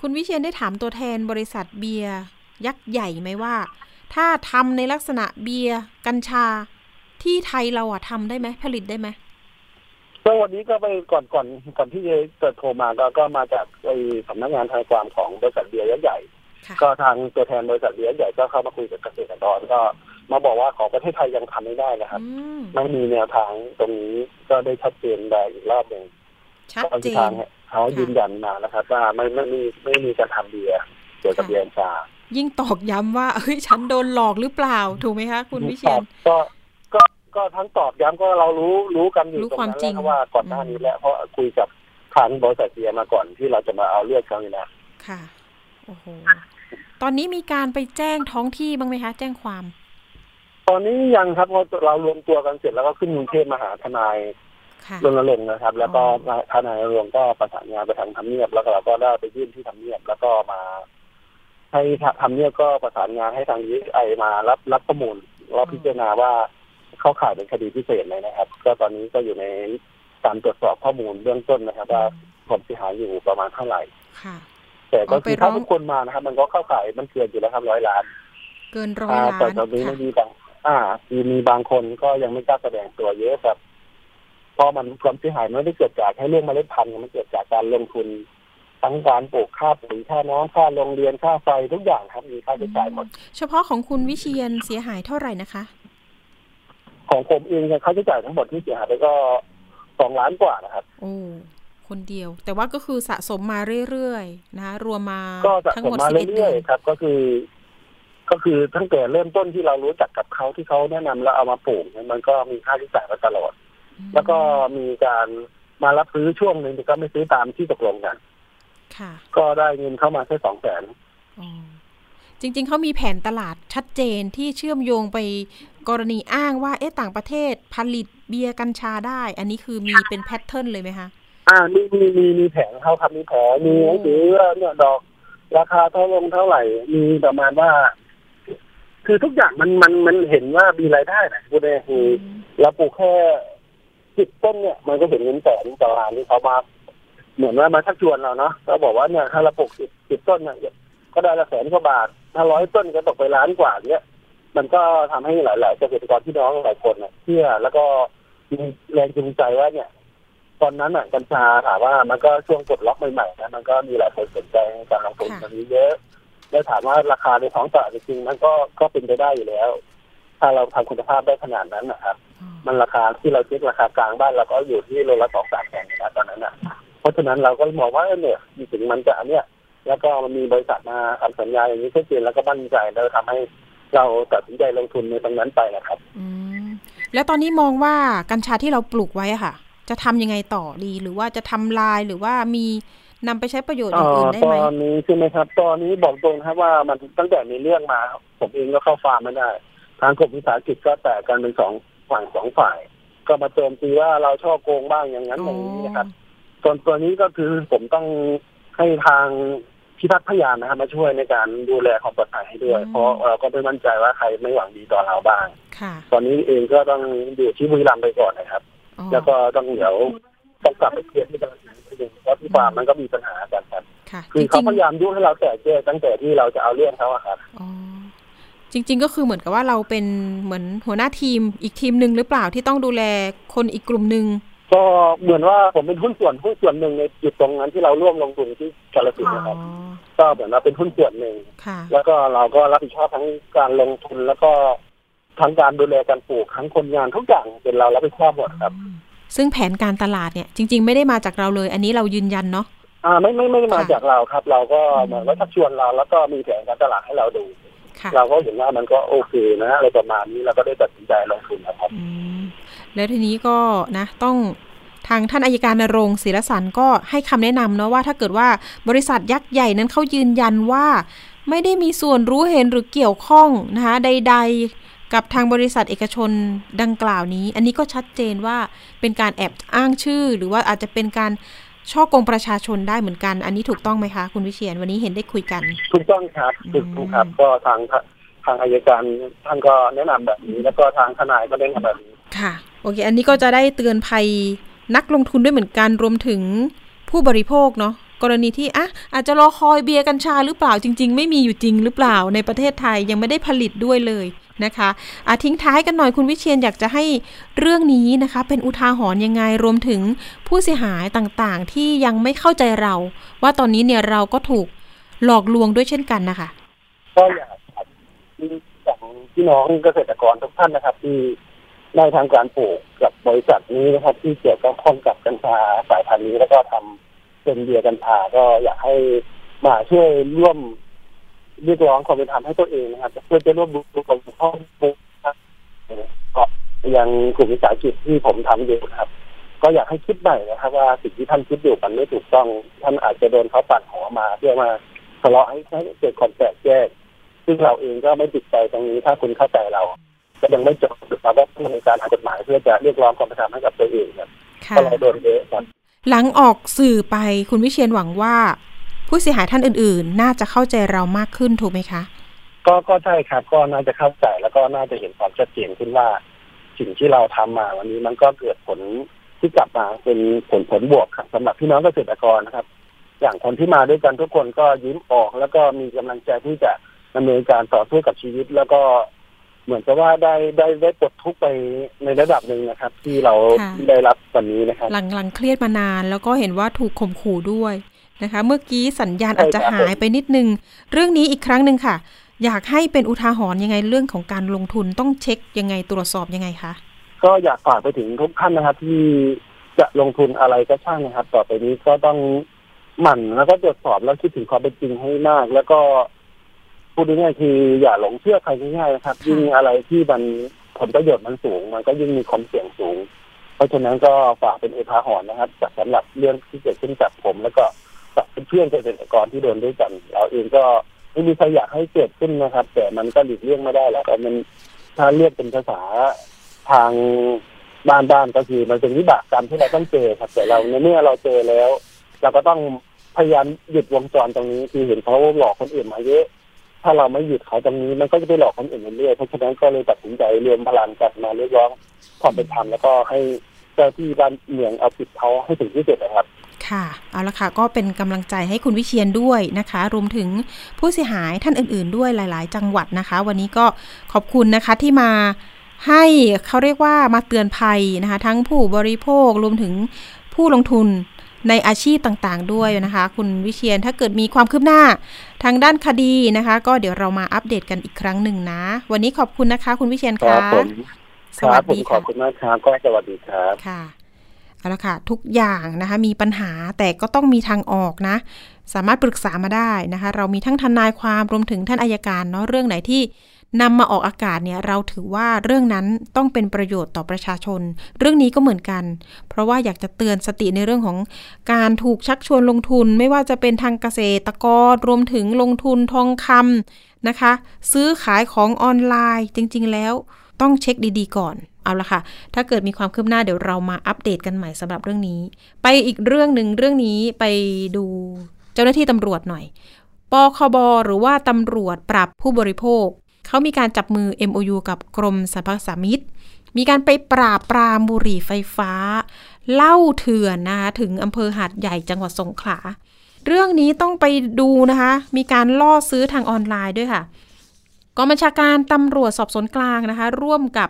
คุณวิเชียนได้ถามตัวแทนบริษัทเบียร์ยักษ์ใหญ่ไหมว่า ถ้าทำในลักษณะเบียร์กัญชา ที่ไทยเราอะทำได้ไหมผลิตได้ไหมก็วันนี้ก็ไปก่อนก่อนก่อนที่จะเกิดโทรมาก็ก็มาจากไอ้สำนักงานทางความของบริษัทเบียร์ยักษ์ใหญ่ค่ะก็ทางตัวแทนบริษัทเบียร์ยักษ์ใหญ่ก็เข้ามาคุยกับเกษตรกรก็ มาบอกว่าของประเทศไทยยังทำไม่ได้นะครับอืมไม่มีแนวทางตรงนี้ก็ได้ชัดเจนไปอีกรอบหนึ่งชัดตอนเจที่นทางเขายืนยันมานะครับ ว่าไม่ไม่มีไม่มีการทำเบียร์เกี่ยวกับค่ะเบียร์กัญชา ยิ่งตอกย้ำว่าเฮ้ยฉันโดนหลอกหรือเปล่าถูกไหมคะ คุณวิเชียนก็ก็ก็ทั้งตอบย้ำก็เรารู้รู้กันอยู่รู้ตรงความนั้นจริแล้วงเพราะว่าก่อนหน้านี้แล้วเพราะคุยกับทางบริษัทเบียร์มาก่อนที่เราจะมาเอาเลือดเขาอยู่นะค่ะโอ้โหตอนนี้มีการไปแจ้งท้องที่บ้างไหมคะ แจ้งความ ตอนนี้ยังครับเพราะเรารวมตัวกันเสร็จแล้วก็ขึ้นกรุงเทพมาหาทนายค่ะรณรงค์นะครับ แล้วก็ทนายรณรงค์ก็ประสานงานไปทางทำเนียบแล้วก็เราก็ได้ไปยื่นที่ทำเนียบแล้วก็มา ให้ทำเนียบก็ประสานงานให้ทางยีไอมารับรับข้อมูลแล้วพิจารณาว่าเข้าข่ายเป็นคดีพิเศษเลยนะครับ ก็ตอนนี้ก็อยู่ในการตรวจสอบข้อมูลเบื้องต้นนะครับ ว่าความเสียหายอยู่ประมาณเท่าไหร่ค่ะแต่ก็เอาไปคือถ้าร้องทุกคนมานะครับ มันก็เข้าข่ายมันเกินอยู่แล้วครับร้อยล้าน เกินร้อยอ่าล้านแต่ตอนนี้ค่ะไม่มีบาง อ่ามีมีบางคนก็ยังไม่กล้าแสดงตัวเยอะครับเพราะมันความเสียหายไม่ได้เกิดจากให้เรื่องเมล็ดพันธุ์มันเกิดจากการลงทุนทั้งการปลูกค่าปุ๋ยค่าน้ำค่าโรงเรียนค่าไฟทุกอย่างครับมีค่าใช้จ่ายหมด เฉพาะของคุณวิเชียนเสียหายเท่าไหร่นะคะ ของผมเองเนี่ยค่าใช้จ่ายทั้งหมดที่เสียหายไปก็สองล้านกว่านะครับโอ้คนเดียว แต่ว่าก็คือสะสมมาเรื่อยๆนะคะรวมมาก็สะทั้งสหมมดมาสิบเอ็ดเดืเรื่ออยนๆครับ ก็คือ ก็คือตั้งแต่เริ่มต้นที่เรารู้จักกับเขาที่เขาแนะนำแล้วเอามาปลูกเนี่ยมันก็มีค่าใช้จ่ายมาตลอด แล้วก็มีการมารับซื้อช่วงหนึ่งแต่ก็ไม่ซื้อตามที่ตกลงกันค่ะก็ได้เงินเข้ามาแค่สองแสนอ๋อจริง ๆ เขามีแผนตลาดชัดเจนที่เชื่อมโยงไปกรณีอ้างว่าเอ๊ะต่างประเทศผลิตเบียร์กัญชาได้ อันนี้คือมีเป็น pattern เลยไหมคะอ่ามีมีมีมีแผนเขาครับมีแผนมีหนังสือว่าเนี่ยดอก ราคาเท่าลงเท่าไหร่ มีประมาณว่า คือทุกอย่างมันมันมันเห็นว่ามีรายได้นะพูดง่ายๆคือเราปลูกแค่สิบต้นเนี่ย มันก็เห็นเงินแสนต่อล้านที่เขามาเหมือนว่ามาชักชวนเราเนาะก็บอกว่าเนี่ยถ้าเราปลูกสิบสิบต้นเนี่ยก็ได้ละแสนกว่าบาทถ้าร้อยต้นก็ตกไปล้านกว่าเนี่ยมันก็ทำให้หลาย ๆ เกษตรกรที่น้องหลายคนเนี่ยเชื่อแล้วก็มีแรงจูงใจว่าเนี่ย ตอนนั้นอะกัญชาถามว่ามันก็ช่วงกดล็อกใหม่ๆนะมันก็มีหลายคนสนใจในการลงทุนค่ะตรงนี้เยอะ แล้วถามว่าราคาในท้องตลาดจริงๆมันก็ก็เป็นไปได้อยู่แล้ว ถ้าเราทำคุณภาพได้ขนาดนั้นนะครับอ๋อมันราคาที่เราเช็คราคากลางบ้านเราก็อยู่ที่โลละสองสามแสนนะตอนนั้นนะเพราะฉะนั้นเราก็มองว่าเนี่ยถึงมันจะเนี่ยแล้วก็มันมีบริษัทมาทำสัญญาอย่างนี้ชัดเจนแล้วก็มั่นใจแล้วทำให้เราตัดสินใจลงทุนในตรงนั้นไปนะครับ อืมแล้วตอนนี้มองว่ากัญชาที่เราปลูกไว้อะค่ะ จะทำยังไงต่อดีหรือว่าจะทำลายหรือว่ามี นำไปใช้ประโยชน์อย่างอื่นได้ตไหมอนนี้ใช่ไหมครับ ตอนนี้บอกตรงนะครับว่ามันตั้งแต่มีเรื่องมา ผมเองก็เข้าฟาร์มไม่ได้ ทางกรมวิสาหกิจก็แตกกันเป็นสองฝั่งสองฝ่าย ก็มาโจมตีว่าเราช่อโกงบ้างอย่างนั้นอย่างนี้นะครับส่วนตัวนี้ก็คือผมต้องให้ทางพิทักษ์พยานนะครับมาช่วยในการดูแลความปลอดภัยให้ด้วย เพราะเราก็ไม่มั่นใจว่าใครไม่หวังดีต่อเราบ้างค่ะตอนนี้เองก็ต้องอยู่ที่บุรีรัมย์ไปก่อนนะครับอ๋อแล้วก็ต้องเดี๋ยวต้องกลับไปเคลียร์ที่ตลาด นิดนึงเพราะที่ฟาร์มมันก็มีปัญหากันครับค่ะคือจเขาริงพยายามยุ่งให้เราแตกแยกตั้งแต่ที่เราจะเอาเรื่องเขาอะครับๆอ๋อจริง ๆ ก็คือเหมือนกับว่าเราเป็นเหมือนหัวหน้าทีมอีกทีมหนึ่งหรือเปล่าที่ต้องดูแลคนอีกกลุ่มหนึ่งก็เหมือนว่าผมเป็นหุ้นส่วนหุ้นส่วนหนึ่งในจุดตรงนั้นที่เราร่วมลงทุนที่กาลสินธุ์นะครับก็เหมือนว่าเป็นหุ้นส่วนหนึ่งค่ะแล้วก็เราก็รับผิดชอบทั้งการลงทุนแล้วก็ทั้งการดูแลการปลูกทั้งคนงานทุกอย่างเป็นเรารับผิดชอบหมดครับ ซึ่งแผนการตลาดเนี่ยจริง ๆ ไม่ได้มาจากเราเลย อันนี้เรายืนยันเนาะอ่าไม่ไม่ไม่ได้มาค่ะจากเราครับ เราก็อืมเหมือนว่าชักชวนเรา แล้วก็มีแผนการตลาดให้เราดูค่ะเราก็เห็นว่ามันก็โอเคนะอะไรประมาณนี้เราก็ได้ตัดสินใจลงทุนนะครับอืมแล้วทีนี้ก็นะต้องทางท่านอายการนรงค์ศิรสันก็ให้คำแนะนำเนาะว่าถ้าเกิดว่าบริษัทยักษ์ใหญ่นั้นเขายืนยันว่า ไม่ได้มีส่วนรู้เห็นหรือเกี่ยวข้องนะคะใด ๆ กับทางบริษัทเอกชนดังกล่าวนี้ อันนี้ก็ชัดเจนว่าเป็นการแอบอ้างชื่อ หรือว่าอาจจะเป็นการช่อกงประชาชนได้เหมือนกัน อันนี้ถูกต้องไหมคะคุณวิเชียนวันนี้เห็นได้คุยกัน ถูกต้องครับอืมถูกต้องครับก็ทางทางอายการท่านก็แนะนำแบบนี้ แล้วก็ทางทนายก็แนะนำแบบนี้ค่ะ โอเค อันนี้ก็จะได้เตือนภัยนักลงทุนด้วยเหมือนกันรวมถึงผู้บริโภคเนาะกรณีที่อะอาจจะรอคอยเบียร์กัญชาหรือเปล่าจริง ๆ ไม่มีอยู่จริงหรือเปล่าในประเทศไทยยังไม่ได้ผลิตด้วยเลย นะคะอาทิ้งท้ายกันหน่อยคุณวิเชียนอยากจะให้เรื่องนี้นะคะ เป็นอุทาหรณ์ยังไงรวมถึงผู้เสียหายต่างๆ ที่ยังไม่เข้าใจเรา ว่าตอนนี้เนี่ยเราก็ถูกหลอกลวงด้วยเช่นกันนะคะก็อยากอย่างพี่น้องเกษตรกรทุกท่านนะครับ ที่ได้ทางการปลูกกับบริษัทนี้นะครับ ที่เกี่ยวกับข้องกับกัญชาสายพันธุ์นี้แล้วก็ทำเป็นเบียร์กัญชาก็อยากให้มาช่วยร่วม เรียกร้องความเป็นธรรมให้ตัวเองนะครับเพื่อจะร่วมดูกับข้อมูลก็ยังกลุ่มวิสาหกิจที่ผมทำอยู่ครับ ก็อยากให้คิดใหม่นะครับ ว่าสิ่งที่ท่านคิดอยู่มันไม่ถูกต้อง ท่านอาจจะโดนเขาปัดหัวมา เพื่อมาทะเลาะให้เกิดความแตกแยกซึ่งเราเองก็ไม่ติดใจตรงนี้ถ้าคุณเข้าใจเราก็ยังไม่จบเราก็ต้องในการหากฎหมายเพื่อจะเรียกร้องความเป็นธรรมให้กับตัวเองครับก็เราโดนเยอะครับหลังออกสื่อไปคุณวิเชียนหวังว่า ผู้เสียหายท่านอื่น ๆ น่าจะเข้าใจเรามากขึ้นถูกไหมคะ ก็ก็ใช่ครับ ก็น่าจะเข้าใจแล้วก็น่าจะเห็นความชัดเจนขึ้นว่า สิ่งที่เราทำมาวันนี้มันก็เกิดผลที่กลับมาเป็นผลผลบวกครับสำหรับพี่น้องเกษตรกรนะครับ อย่างคนที่มาด้วยกันทุกคนก็ยิ้มออก แล้วก็มีกำลังใจที่จะดำเนินการต่อสู้กับชีวิต แล้วก็เหมือนกับว่าได้ได้ได้ปลดทุกไปในระดับหนึ่งนะครับ ที่เราได้รับวันนี้นะครับหลังหลังเครียดมานาน แล้วก็เห็นว่าถูกข่มขู่ด้วย นะคะ เมื่อกี้สัญญาณอาจจะหายไปนิดนึง เรื่องนี้อีกครั้งหนึ่งค่ะ อยากให้เป็นอุทาหรณ์ยังไงเรื่องของการลงทุนต้องเช็คยังไงตรวจสอบยังไงคะก็อยากฝากไปถึงทุกท่านนะครับ ที่จะลงทุนอะไรก็ช่างนะครับ ต่อไปนี้ก็ต้องหมั่นแล้วก็ตรวจสอบแล้วคิดถึงความเป็นจริงให้มาก แล้วก็พูดง่ายๆคืออย่าหลงเชื่อใครง่ายๆนะครับ ยิ่งอะไรที่มันผลประโยชน์มันสูง มันก็ยิ่งมีความเสี่ยงสูง เพราะฉะนั้นก็ฝากเป็นเอทาหอนนะครับสำหรับเรื่องที่เกิดขึ้นกับผมแล้วก็ กับเพื่อนเกษตรกรที่โดนด้วยกัน เราเองก็ไม่มีใครอยากให้เกิดขึ้นนะครับ แต่มันก็หลีกเลี่ยงไม่ได้แล้วแต่มันถ้าเรียกเป็นภาษาทางบ้านบ้านก็คือมันเป็นวิบากกรรมที่เราต้องเจอครับ แต่เราในเมื่อเราเจอแล้ว เราก็ต้องพยายามหยุดวงจรตรงนี้คือเห็นเขาหลอกคนอื่นมาเยอะ ถ้าเราไม่หยุดเขาตรงนี้มันก็จะไปหลอกคนอื่นเรื่อยเพราะฉะนั้นก็เลยตัดสินใจรวมพลังกันมาเรียกร้องความเป็นธรรมแล้วก็ให้เจ้าที่บ้านเมืองเอาผิดเขาให้ถึงที่สุดนะครับ ค่ะ เอาละค่ะ ก็เป็นกำลังใจให้คุณวิเชียนด้วยนะคะ รวมถึงผู้เสียหายท่านอื่น ๆ ด้วยหลาย ๆ จังหวัดนะคะ วันนี้ก็ขอบคุณนะคะที่มาให้เขาเรียกว่ามาเตือนภัยนะคะ ทั้งผู้บริโภครวมถึงผู้ลงทุนในอาชีพต่างๆ ด้วยนะคะ คุณวิเชียนถ้าเกิดมีความคืบหน้าทางด้านคดีนะคะ ก็เดี๋ยวเรามาอัปเดตกันอีกครั้งหนึ่งนะ วันนี้ขอบคุณนะคะ คุณวิเชียนค่ะสวัสดีค่ะขอบคุณมากครับก็สวัสดีครับค่ะ เอาละค่ะทุกอย่างนะคะมีปัญหาแต่ก็ต้องมีทางออกนะ สามารถปรึกษามาได้นะคะ เรามีทั้งทนายความรวมถึงท่านอายการเนาะเรื่องไหนที่นำมาออกอากาศเนี่ยเราถือว่าเรื่องนั้นต้องเป็นประโยชน์ต่อประชาชน เรื่องนี้ก็เหมือนกัน เพราะว่าอยากจะเตือนสติในเรื่องของการถูกชักชวนลงทุน ไม่ว่าจะเป็นทางเกษตรกรรวมถึงลงทุนทองคำนะคะ ซื้อขายของออนไลน์จริง ๆ แล้วต้องเช็คดีๆก่อน เอาละค่ะ ถ้าเกิดมีความคืบหน้าเดี๋ยวเรามาอัปเดตกันใหม่สำหรับเรื่องนี้ ไปอีกเรื่องหนึ่งเรื่องนี้ไปดูเจ้าหน้าที่ตำรวจหน่อยปคบหรือว่าตำรวจปรับผู้บริโภค เขามีการจับมือ MOU กับกรมสรรพสามิตมีการไปปราบปรามบุหรี่ไฟฟ้าเล่าเถื่อนนะคะถึงอำเภอหาดใหญ่จังหวัดสงขลา เรื่องนี้ต้องไปดูนะคะ มีการล่อซื้อทางออนไลน์ด้วยค่ะกองบัญชาการตำรวจสอบสวนกลางนะคะ ร่วมกับ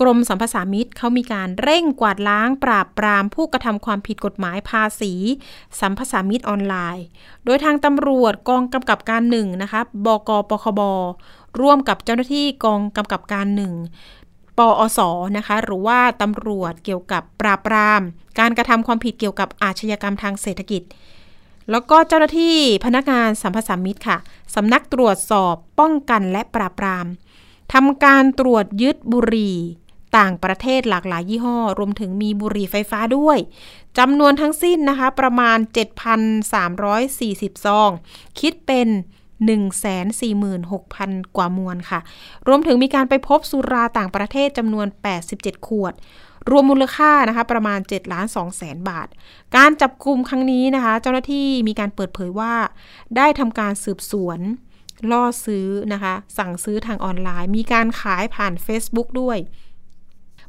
กรมสัมภาษามิตรเขามีการเร่งกวาดล้างปราบปรามผู้กระทำความผิดกฎหมายภาษี สัมภาษามิตรออนไลน์ โดยทางตำรวจกองกำกับการหนึ่งนะคะบกปคบ ร่วมกับเจ้าหน้าที่กองกำกับการหนึ่งปอสนะคะหรือว่าตำรวจเกี่ยวกับปราบปราม การกระทำความผิดเกี่ยวกับอาชญากรรมทางเศรษฐกิจ แล้วก็เจ้าหน้าที่พนักงานสัมภาษามิตรค่ะสำนักตรวจสอบป้องกันและปราบปรามทำการตรวจยึดบุหรี่ ต่างประเทศหลากหลายยี่ห้อ รวมถึงมีบุหรี่ไฟฟ้าด้วยจำนวนทั้งสิ้นนะคะ ประมาณ 7,340 ซอง คิดเป็น146,000 กว่ามวลค่ะ รวมถึงมีการไปพบสุราต่างประเทศจำนวน 87 ขวด รวมมูลค่านะคะประมาณ7ล้าน2แสนบาท การจับกลุ่มครั้งนี้นะคะ เจ้าหน้าที่มีการเปิดเผยว่า ได้ทำการสืบสวนล่อซื้อนะคะ สั่งซื้อทางออนไลน์ มีการขายผ่าน Facebook ด้วย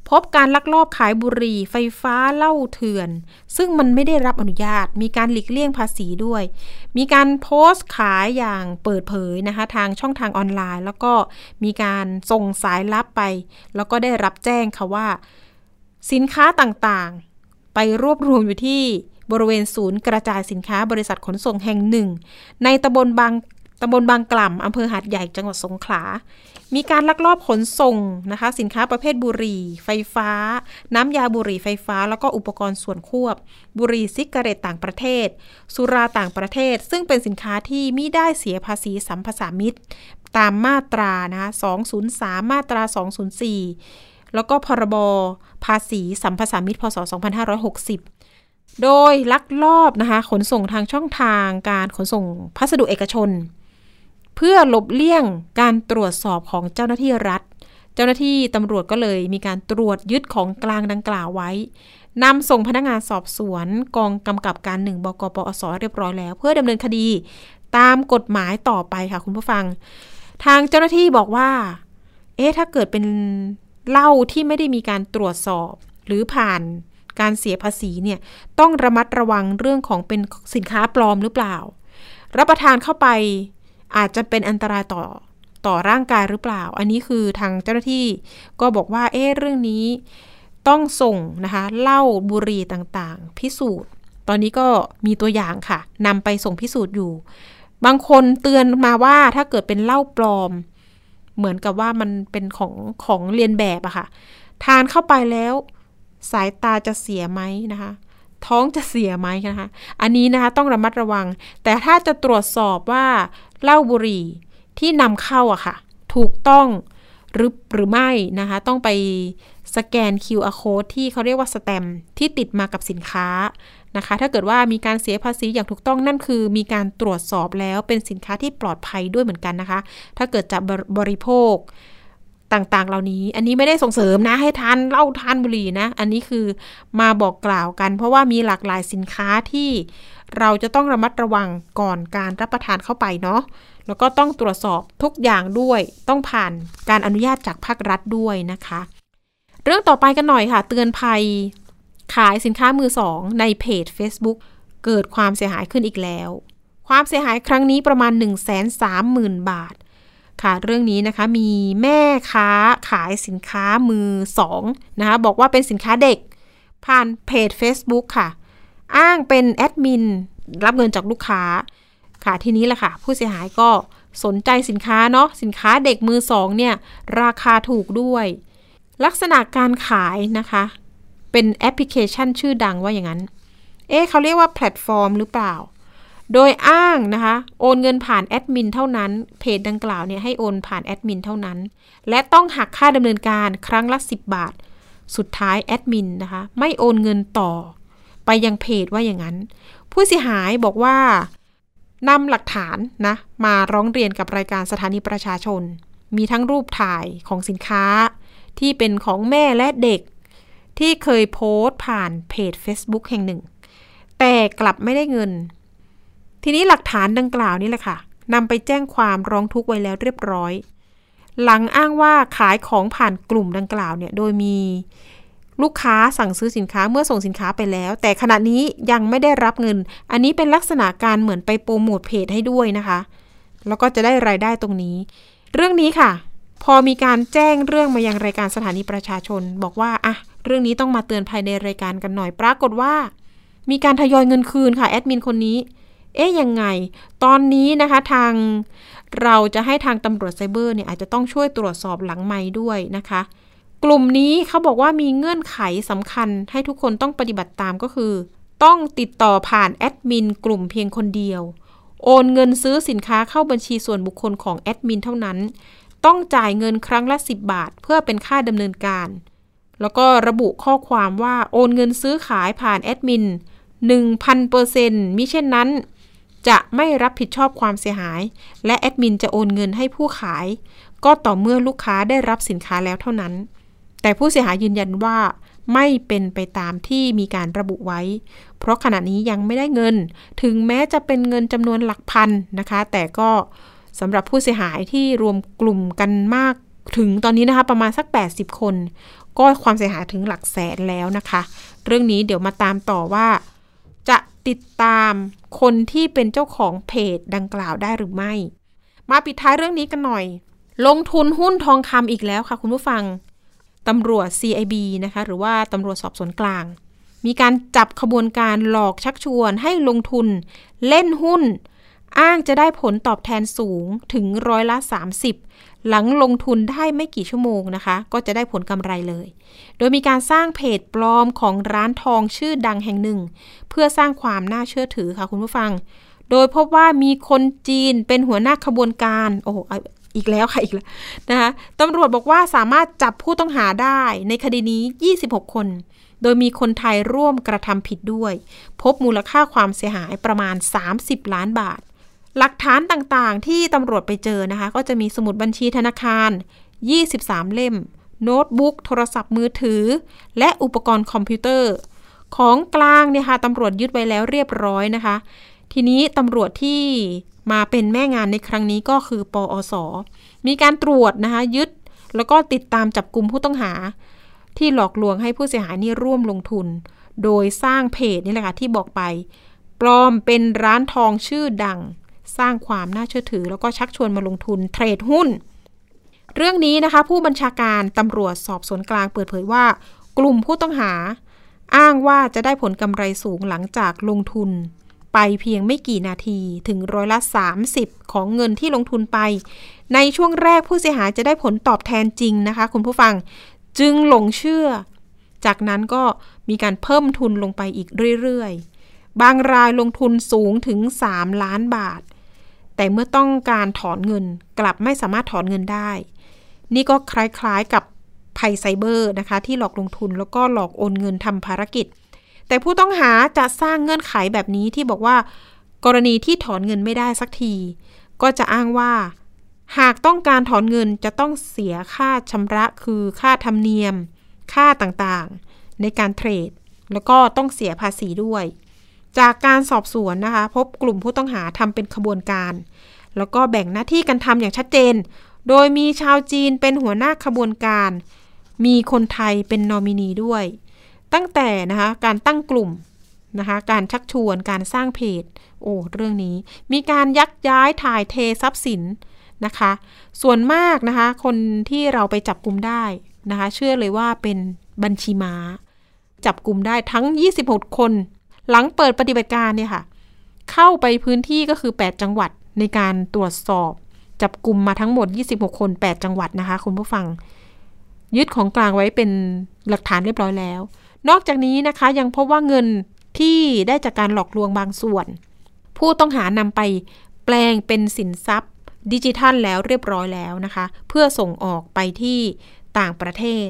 พบการลักลอบขายบุหรี่ ไฟฟ้าเหล้าเถื่อน ซึ่งมันไม่ได้รับอนุญาต มีการหลีกเลี่ยงภาษีด้วย มีการโพสต์ขายอย่างเปิดเผยนะคะ ทางช่องทางออนไลน์ แล้วก็มีการส่งสายลับไป แล้วก็ได้รับแจ้งค่ะว่า สินค้าต่างๆ ไปรวบรวมอยู่ที่บริเวณศูนย์กระจายสินค้าบริษัทขนส่งแห่งหนึ่ง ในตำบลบาง ตำบลบางกล่ำอำเภอหาดใหญ่จังหวัดสงขลา มีการลักลอบขนส่งนะคะ สินค้าประเภทบุหรี่ ไฟฟ้า น้ำยาบุหรี่ไฟฟ้า แล้วก็อุปกรณ์ส่วนควบ บุหรี่ซิกเรตต่างประเทศ สุราต่างประเทศ ซึ่งเป็นสินค้าที่มิได้เสียภาษีสัมภาษามิตร ตามมาตรานะคะ203 มาตรา 204 แล้วก็พรบภาษีสัมภาษามิตรพศ 2560โดยลักลอบนะคะขนส่งทางช่องทางการขนส่งพัสดุเอกชน เพื่อหลบเลี่ยงการตรวจสอบของเจ้าหน้าที่รัฐ เจ้าหน้าที่ตำรวจก็เลยมีการตรวจยึดของกลางดังกล่าวไว้นำส่งพนักงานสอบสวนกองกำกับการหนึ่งบกปอสเรียบร้อยแล้ว เพื่อดำเนินคดีตามกฎหมายต่อไปค่ะคุณผู้ฟัง ทางเจ้าหน้าที่บอกว่า เอ๊ะถ้าเกิดเป็นเหล้าที่ไม่ได้มีการตรวจสอบ หรือผ่านการเสียภาษีเนี่ยต้องระมัดระวังเรื่องของเป็นสินค้าปลอมหรือเปล่า รับประทานเข้าไป อาจจะเป็นอันตรายต่อต่อร่างกายหรือเปล่า อันนี้คือทางเจ้าหน้าที่ก็บอกว่าเอ๊ะเรื่องนี้ต้องส่งนะคะเหล้าบุหรี่ต่างๆ พิสูจน์ ตอนนี้ก็มีตัวอย่างค่ะนำไปส่งพิสูจน์อยู่ บางคนเตือนมาว่าถ้าเกิดเป็นเหล้าปลอม เหมือนกับว่ามันเป็นของของเรียนแบบอะค่ะ ทานเข้าไปแล้ว สายตาจะเสียไหมนะคะ ท้องจะเสียไหมนะคะ อันนี้นะคะต้องระมัดระวัง แต่ถ้าจะตรวจสอบว่า เหล้าบุหรี่ที่นำเข้าอะค่ะ ถูกต้องหรือหรือไม่นะคะ ต้องไปสแกน QR code ที่เขาเรียกว่าสแตมที่ติดมากับสินค้านะคะ ถ้าเกิดว่ามีการเสียภาษีอย่างถูกต้องนั่นคือ มีการตรวจสอบแล้วเป็นสินค้าที่ปลอดภัยด้วยเหมือนกันนะคะ ถ้าเกิดจะบริโภคต่างๆ เหล่านี้ อันนี้ไม่ได้ส่งเสริมนะ ให้ทานเหล้าทานบุหรี่นะ อันนี้คือมาบอกกล่าวกัน เพราะว่ามีหลากหลายสินค้าที่ เราจะต้องระมัดระวังก่อนการรับประทานเข้าไปเนาะแล้วก็ต้องตรวจสอบทุกอย่างด้วย ต้องผ่านการอนุญาตจากภาครัฐด้วยนะคะ เรื่องต่อไปกันหน่อยค่ะ เตือนภัยขายสินค้ามือสองในเพจ Facebook เกิดความเสียหายขึ้นอีกแล้ว ความเสียหายครั้งนี้ประมาณ 1 3 0 0 0 0 บาท ค่ะ เรื่องนี้นะคะมีแม่ค้าขายสินค้ามือสองนะคะบอกว่าเป็นสินค้าเด็ก ผ่านเพจ Facebook ค่ะ อ้างเป็นแอดมินรับเงินจากลูกค้าค่ะทีนี้แหละค่ะ ผู้เสียหายก็สนใจสินค้าเนาะสินค้าเด็กมือสองเนี่ย ราคาถูกด้วย ลักษณะการขายนะคะ เป็นแอปพลิเคชันชื่อดังว่าอย่างนั้น เอ๊เขาเรียกว่าแพลตฟอร์มหรือเปล่า โดยอ้างนะคะ โอนเงินผ่านแอดมินเท่านั้น เพจดังกล่าวเนี่ยให้โอนผ่านแอดมินเท่านั้น และต้องหักค่าดำเนินการครั้งละ 10 บาท สุดท้ายแอดมินนะคะ ไม่โอนเงินต่อ ไปยังเพจว่าอย่างนั้น ผู้เสียหายบอกว่านำหลักฐานนะ มาร้องเรียนกับรายการสถานีประชาชน มีทั้งรูปถ่ายของสินค้า ที่เป็นของแม่และเด็ก ที่เคยโพสต์ผ่านเพจ Facebook แห่งหนึ่ง แต่กลับไม่ได้เงิน ทีนี้หลักฐานดังกล่าวนี่แหละค่ะนำไปแจ้งความร้องทุกข์ไว้แล้วเรียบร้อย หลังอ้างว่าขายของผ่านกลุ่มดังกล่าวเนี่ย โดยมี ลูกค้าสั่งซื้อสินค้าเมื่อส่งสินค้าไปแล้ว แต่ขณะนี้ยังไม่ได้รับเงิน อันนี้เป็นลักษณะการเหมือนไปโปรโมทเพจให้ด้วยนะคะ แล้วก็จะได้รายได้ตรงนี้ เรื่องนี้ค่ะ พอมีการแจ้งเรื่องมายังรายการสถานีประชาชน บอกว่าอะเรื่องนี้ต้องมาเตือนภายในรายการกันหน่อยปรากฏว่า มีการทยอยเงินคืนค่ะแอดมินคนนี้เอ๊ยยังไง ตอนนี้นะคะทางเราจะให้ทางตำรวจไซเบอร์เนี่ยอาจจะต้องช่วยตรวจสอบหลังไม้ด้วยนะคะ กลุ่มนี้เขาบอกว่ามีเงื่อนไขสำคัญให้ทุกคนต้องปฏิบัติตามก็คือ ต้องติดต่อผ่านแอดมินกลุ่มเพียงคนเดียว โอนเงินซื้อสินค้าเข้าบัญชีส่วนบุคคลของแอดมินเท่านั้น ต้องจ่ายเงินครั้งละ 10 บาท เพื่อเป็นค่าดำเนินการ แล้วก็ระบุข้อความว่าโอนเงินซื้อขายผ่านแอดมิน1,000%มิเช่นนั้นจะไม่รับผิดชอบความเสียหาย และแอดมินจะโอนเงินให้ผู้ขาย ก็ต่อเมื่อลูกค้าได้รับสินค้าแล้วเท่านั้น แต่ผู้เสียหายยืนยันว่าไม่เป็นไปตามที่มีการระบุไว้ เพราะขณะนี้ยังไม่ได้เงิน ถึงแม้จะเป็นเงินจำนวนหลักพันนะคะ แต่ก็สำหรับผู้เสียหายที่รวมกลุ่มกันมากถึงตอนนี้นะคะประมาณสัก 80 คน ก็ความเสียหายถึงหลักแสนแล้วนะคะ เรื่องนี้เดี๋ยวมาตามต่อว่า จะติดตามคนที่เป็นเจ้าของเพจดังกล่าวได้หรือไม่ มาปิดท้ายเรื่องนี้กันหน่อย ลงทุนหุ้นทองคำอีกแล้วค่ะคุณผู้ฟัง ตำรวจ CIB นะคะหรือว่าตำรวจสอบสวนกลาง มีการจับขบวนการหลอกชักชวนให้ลงทุน เล่นหุ้น อ้างจะได้ผลตอบแทนสูงถึงร้อยละ 30 หลังลงทุนได้ไม่กี่ชั่วโมงนะคะ ก็จะได้ผลกำไรเลย โดยมีการสร้างเพจปลอมของร้านทองชื่อดังแห่งหนึ่ง เพื่อสร้างความน่าเชื่อถือค่ะคุณผู้ฟังโดยพบว่ามีคนจีนเป็นหัวหน้าขบวนการ โอ้โห อีกแล้วค่ะอีกแล้วนะคะตำรวจบอกว่าสามารถจับผู้ต้องหาได้ในคดีนี้ 26 คน โดยมีคนไทยร่วมกระทำผิดด้วย พบมูลค่าความเสียหายประมาณ 30 ล้านบาท หลักฐานต่างๆ ที่ตำรวจไปเจอนะคะ ก็จะมีสมุดบัญชีธนาคาร 23 เล่ม โน้ตบุ๊กโทรศัพท์มือถือ และอุปกรณ์คอมพิวเตอร์ ของกลางเนี่ยค่ะตำรวจยึดไว้แล้วเรียบร้อยนะคะทีนี้ตำรวจที่ มาเป็นแม่งานในครั้งนี้ก็คือ ปอส มีการตรวจนะคะยึดแล้วก็ติดตามจับกลุ่มผู้ต้องหา ที่หลอกลวงให้ผู้เสียหายนี่ร่วมลงทุน โดยสร้างเพจนี่แหละค่ะที่บอกไป ปลอมเป็นร้านทองชื่อดัง สร้างความน่าเชื่อถือ แล้วก็ชักชวนมาลงทุนเทรดหุ้น เรื่องนี้นะคะ ผู้บัญชาการตำรวจสอบสวนกลางเปิดเผยว่า กลุ่มผู้ต้องหา อ้างว่าจะได้ผลกำไรสูงหลังจากลงทุน ไปเพียงไม่กี่นาทีถึงร้อยละ 30 ของเงินที่ลงทุนไป ในช่วงแรกผู้เสียหายจะได้ผลตอบแทนจริงนะคะ คุณผู้ฟังจึงหลงเชื่อ จากนั้นก็มีการเพิ่มทุนลงไปอีกเรื่อยๆ บางรายลงทุนสูงถึง 3 ล้านบาท แต่เมื่อต้องการถอนเงินกลับไม่สามารถถอนเงินได้ นี่ก็คล้ายๆกับภัยไซเบอร์นะคะ ที่หลอกลงทุนแล้วก็หลอกโอนเงินทำภารกิจ แต่ผู้ต้องหาจะสร้างเงื่อนไขแบบนี้ที่บอกว่า กรณีที่ถอนเงินไม่ได้สักที ก็จะอ้างว่า หากต้องการถอนเงินจะต้องเสียค่าชำระคือค่าธรรมเนียม ค่าต่างๆ ในการเทรด แล้วก็ต้องเสียภาษีด้วย จากการสอบสวนนะคะ พบกลุ่มผู้ต้องหาทำเป็นขบวนการ แล้วก็แบ่งหน้าที่กันทำอย่างชัดเจน โดยมีชาวจีนเป็นหัวหน้าขบวนการ มีคนไทยเป็นนอมินีด้วย ตั้งแต่นะคะการตั้งกลุ่มนะคะการชักชวนการสร้างเพจโอ้เรื่องนี้ มีการยักย้ายถ่ายเททรัพย์สินนะคะ ส่วนมากนะคะคนที่เราไปจับกลุ่มได้นะคะเชื่อเลยว่าเป็นบัญชีม้า จับกลุ่มได้ทั้ง 26 คน หลังเปิดปฏิบัติการเนี่ยค่ะ เข้าไปพื้นที่ก็คือ 8 จังหวัดในการตรวจสอบ จับกลุ่มมาทั้งหมด 26 คน 8 จังหวัดนะคะ คุณผู้ฟัง ยึดของกลางไว้เป็นหลักฐานเรียบร้อยแล้ว นอกจากนี้นะคะยังพบว่าเงินที่ได้จากการหลอกลวงบางส่วน ผู้ต้องหานำไปแปลงเป็นสินทรัพย์ ดิจิทัลแล้วเรียบร้อยแล้วนะคะ เพื่อส่งออกไปที่ต่างประเทศ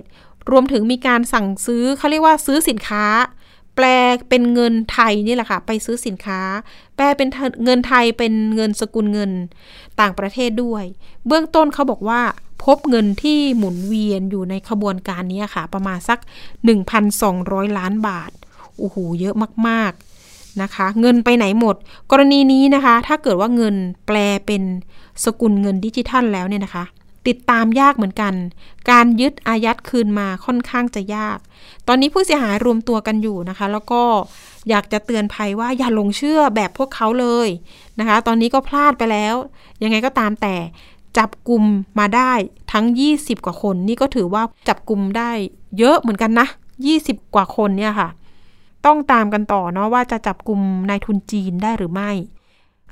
รวมถึงมีการสั่งซื้อเขาเรียกว่าซื้อสินค้า แปลเป็นเงินไทยนี่แหละค่ะ ไปซื้อสินค้า แปลเป็นเงินไทยเป็นเงินสกุลเงินต่างประเทศด้วย เบื้องต้นเขาบอกว่าพบเงินที่หมุนเวียนอยู่ในขบวนการนี้ค่ะ ประมาณสัก 1,200 ล้านบาท โอ้โห เยอะมากๆนะคะ เงินไปไหนหมด กรณีนี้นะคะ ถ้าเกิดว่าเงินแปลเป็นสกุลเงินดิจิทัลแล้วเนี่ยนะคะ ติดตามยากเหมือนกัน การยึดอายัดคืนมาค่อนข้างจะยาก ตอนนี้ผู้เสียหายรวมตัวกันอยู่นะคะ แล้วก็อยากจะเตือนภัยว่าอย่าลงเชื่อแบบพวกเขาเลยนะคะ ตอนนี้ก็พลาดไปแล้ว ยังไงก็ตามแต่จับกลุ่มมาได้ทั้ง 20 กว่าคน นี่ก็ถือว่าจับกลุ่มได้เยอะเหมือนกันนะ 20 กว่าคนเนี่ยค่ะ ต้องตามกันต่อเนาะว่าจะจับกลุ่มนายทุนจีนได้หรือไม่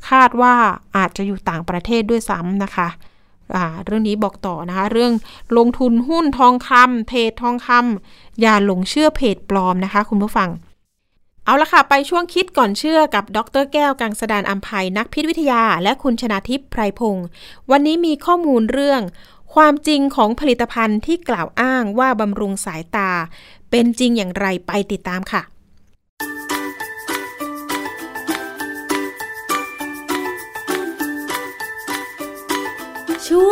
คาดว่าอาจจะอยู่ต่างประเทศด้วยซ้ำนะคะ เรื่องนี้บอกต่อนะคะ เรื่องลงทุนหุ้นทองคำเพจทองคำอย่าหลงเชื่อเพจปลอมนะคะ คุณผู้ฟัง เอาละค่ะ ไปช่วงคิดก่อนเชื่อกับดรแก้วกังสดานอัมภัยนักพิษวิทยา และคุณชนาทิพย์ไพรพงศ์วันนี้มีข้อมูลเรื่อง ความจริงของผลิตภัณฑ์ที่กล่าวอ้างว่าบำรุงสายตา เป็นจริงอย่างไรไปติดตามค่ะ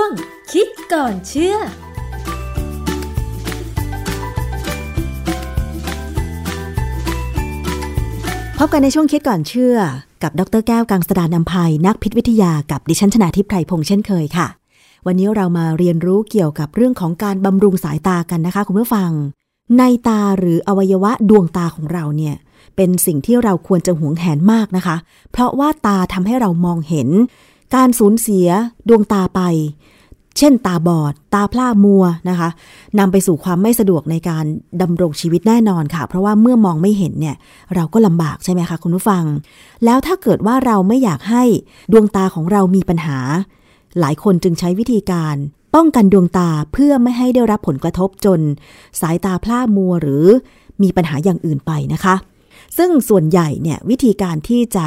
วง คิดก่อนเชื่อพบกันในช่วงคิดก่อนเชื่อ กับดรแก้วกังสดานนภัยนักพิษวิทยากับดิฉันชนาทิพไพรพงษ์เช่นเคยค่ะ วันนี้เรามาเรียนรู้เกี่ยวกับเรื่องของการบำรุงสายตากันนะคะ คุณผู้ฟัง ในตาหรืออวัยวะดวงตาของเราเนี่ยเป็นสิ่งที่เราควรจะหวงแหนมากนะคะ เพราะว่าตาทำให้เรามองเห็น การสูญเสียดวงตาไป เช่นตาบอด ตาพร่ามัวนะคะนำไปสู่ความไม่สะดวกในการดำรงชีวิตแน่นอนค่ะ เพราะว่าเมื่อมองไม่เห็นเนี่ยเราก็ลำบากใช่ไหมคะคุณผู้ฟัง แล้วถ้าเกิดว่าเราไม่อยากให้ดวงตาของเรามีปัญหา หลายคนจึงใช้วิธีการป้องกันดวงตาเพื่อไม่ให้ได้รับผลกระทบจน สายตาพร่ามัวหรือมีปัญหาอย่างอื่นไปนะคะ ซึ่งส่วนใหญ่เนี่ยวิธีการที่จะ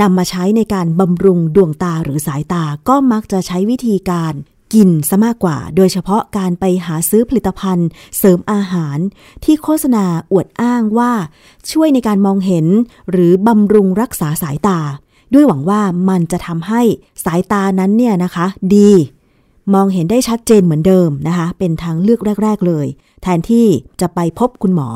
นำมาใช้ในการบำรุงดวงตาหรือสายตาก็มักจะใช้วิธีการ กินซะมากกว่า โดยเฉพาะการไปหาซื้อผลิตภัณฑ์ เสริมอาหาร ที่โฆษณาอวดอ้างว่า ช่วยในการมองเห็น หรือบำรุงรักษาสายตา ด้วยหวังว่ามันจะทำให้สายตานั้นเนี่ยนะคะ ดี มองเห็นได้ชัดเจนเหมือนเดิมนะคะ เป็นทางเลือกแรก ๆ เลย แทนที่จะไปพบคุณหมอ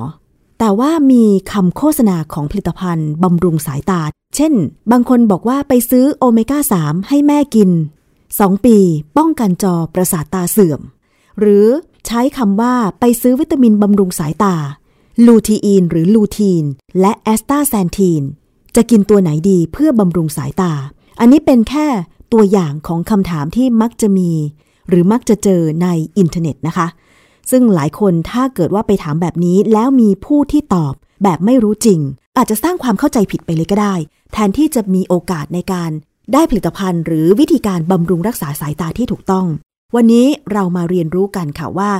แต่ว่ามีคำโฆษณาของผลิตภัณฑ์บำรุงสายตา เช่น บางคนบอกว่าไปซื้อโอเมก้า 3 ให้แม่กิน 2 ปี ป้องกันจอประสาทตาเสื่อม หรือใช้คำว่าไปซื้อวิตามินบำรุงสายตา ลูทีอีนหรือลูทีน และแอสตาแซนทีน จะกินตัวไหนดีเพื่อบำรุงสายตา อันนี้เป็นแค่ตัวอย่างของคำถามที่มักจะมี หรือมักจะเจอในอินเทอร์เน็ตนะคะ ซึ่งหลายคนถ้าเกิดว่าไปถามแบบนี้แล้วมีผู้ที่ตอบแบบไม่รู้จริง อาจจะสร้างความเข้าใจผิดไปเลยก็ได้ แทนที่จะมีโอกาสในการ ได้ผลิตภัณฑ์หรือวิธีการบำรุงรักษาสายตาที่ถูกต้อง วันนี้เรามาเรียนรู้กันค่ะว่า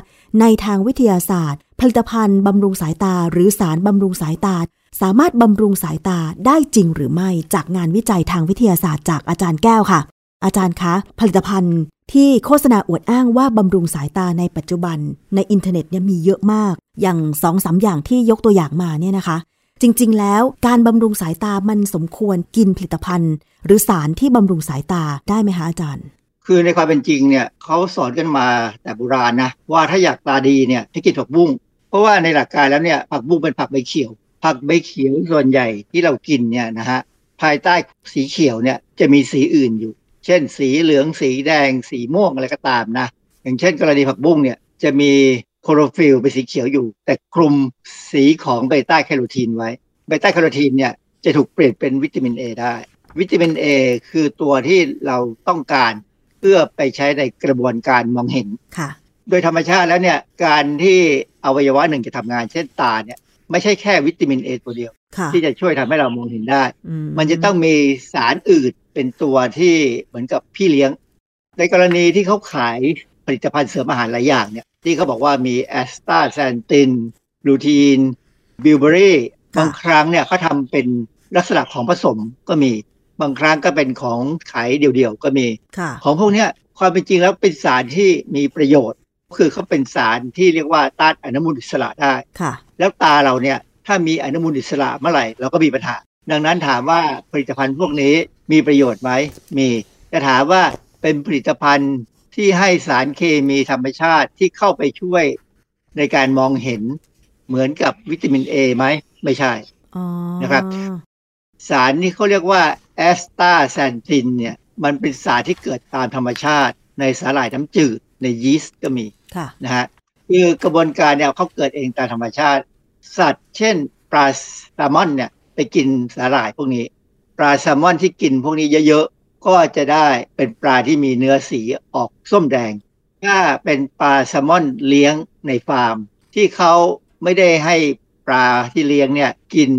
ในทางวิทยาศาสตร์ ผลิตภัณฑ์บำรุงสายตา หรือสารบำรุงสายตา สามารถบำรุงสายตาได้จริงหรือไม่จากงานวิจัยทางวิทยาศาสตร์จากอาจารย์แก้วค่ะ อาจารย์คะผลิตภัณฑ์ที่โฆษณาอวดอ้างว่าบำรุงสายตาในปัจจุบัน ในอินเทอร์เน็ตเนี่ยมีเยอะมาก อย่างสองสาอย่างที่ยกตัวอย่างมาเนี่ยนะคะ จริง ๆ แล้วการบำรุงสายตามันสมควรกินผลิตภัณฑ์ หรือสารที่บำรุงสายตาได้ไหมคะอาจารย์ คือในความเป็นจริงเนี่ยเขาสอนกันมาแต่โบราณนะว่าถ้าอยากตาดีเนี่ยให้กินผักบุ้งเพราะว่าในหลักการแล้วเนี่ยผักบุ้งเป็นผักใบเขียว ผักใบเขียวส่วนใหญ่ที่เรากินเนี่ยนะฮะภายใต้สีเขียวเนี่ยจะมีสีอื่นอยู่ เช่น สีเหลืองสีแดง สีม่วงอะไรก็ตามนะอย่างเช่น กรณีผักบุ้งเนี่ยจะมี คลอโรฟิลล์เป็นสีเขียวอยู่ แต่คลุมสีของเบต้าแคโรทีนไว้ เบต้าแคโรทีนเนี่ยจะถูกเปลี่ยนเป็นวิตามิน A ได้ วิตามิน A คือตัวที่เราต้องการเพื่อไปใช้ในกระบวนการมองเห็นค่ะ โดยธรรมชาติแล้วเนี่ยการที่อวัยวะหนึ่งจะทำงานเช่นตาเนี่ยไม่ใช่แค่วิตามิน A ตัวเดียวค่ะที่จะช่วยทำให้เรามองเห็นได้อืมันจะต้องมีสารอื่นเป็นตัวที่เหมือนกับพี่เลี้ยง ในกรณีที่เขาขายผลิตภัณฑ์เสริมอาหารหลายอย่างเนี่ย ที่เขาบอกว่ามีแอสตาแซนธินลูทีนบิลเบอร์รี่บางครั้งเนี่ยเขาทำเป็นลักษณะของผสมก็มีบางครั้งก็เป็นของขายเดี่ยวๆก็มีค่ะของพวกเนี้ยความเป็นจริงแล้วเป็นสารที่มีประโยชน์ คือเขาเป็นสารที่เรียกว่าต้านอนุมูลอิสระได้ค่ะแล้วตาเราเนี่ยถ้ามีอนุมูลอิสระเมื่อไหร่เราก็มีปัญหา ดังนั้นถามว่าผลิตภัณฑ์พวกนี้มีประโยชน์ไหมมีจะถามว่าเป็นผลิตภัณฑ์ ที่ให้สารเคมีธรรมชาติที่เข้าไปช่วยในการมองเห็นเหมือนกับวิตามินเอไหม ไม่ใช่อ๋อนะครับ สารที่เขาเรียกว่าแอสตาแซนตินเนี่ย มันเป็นสารที่เกิดตามธรรมชาติ ในสาหร่ายน้ำจืด ในยีสต์ก็มีค่ะนะฮะคือกระบวนการเนี่ยเขาเกิดเองตามธรรมชาติ สัตว์ เช่นปลาแซลมอนเนี่ย ไปกินสาหร่ายพวกนี้ ปลาแซลมอนที่กินพวกนี้เยอะๆ ก็จะได้เป็นปลาที่มีเนื้อสีออกส้มแดง ถ้าเป็นปลาแซลมอนเลี้ยงในฟาร์ม ที่เขาไม่ได้ให้ปลาที่เลี้ยงเนี่ยกิน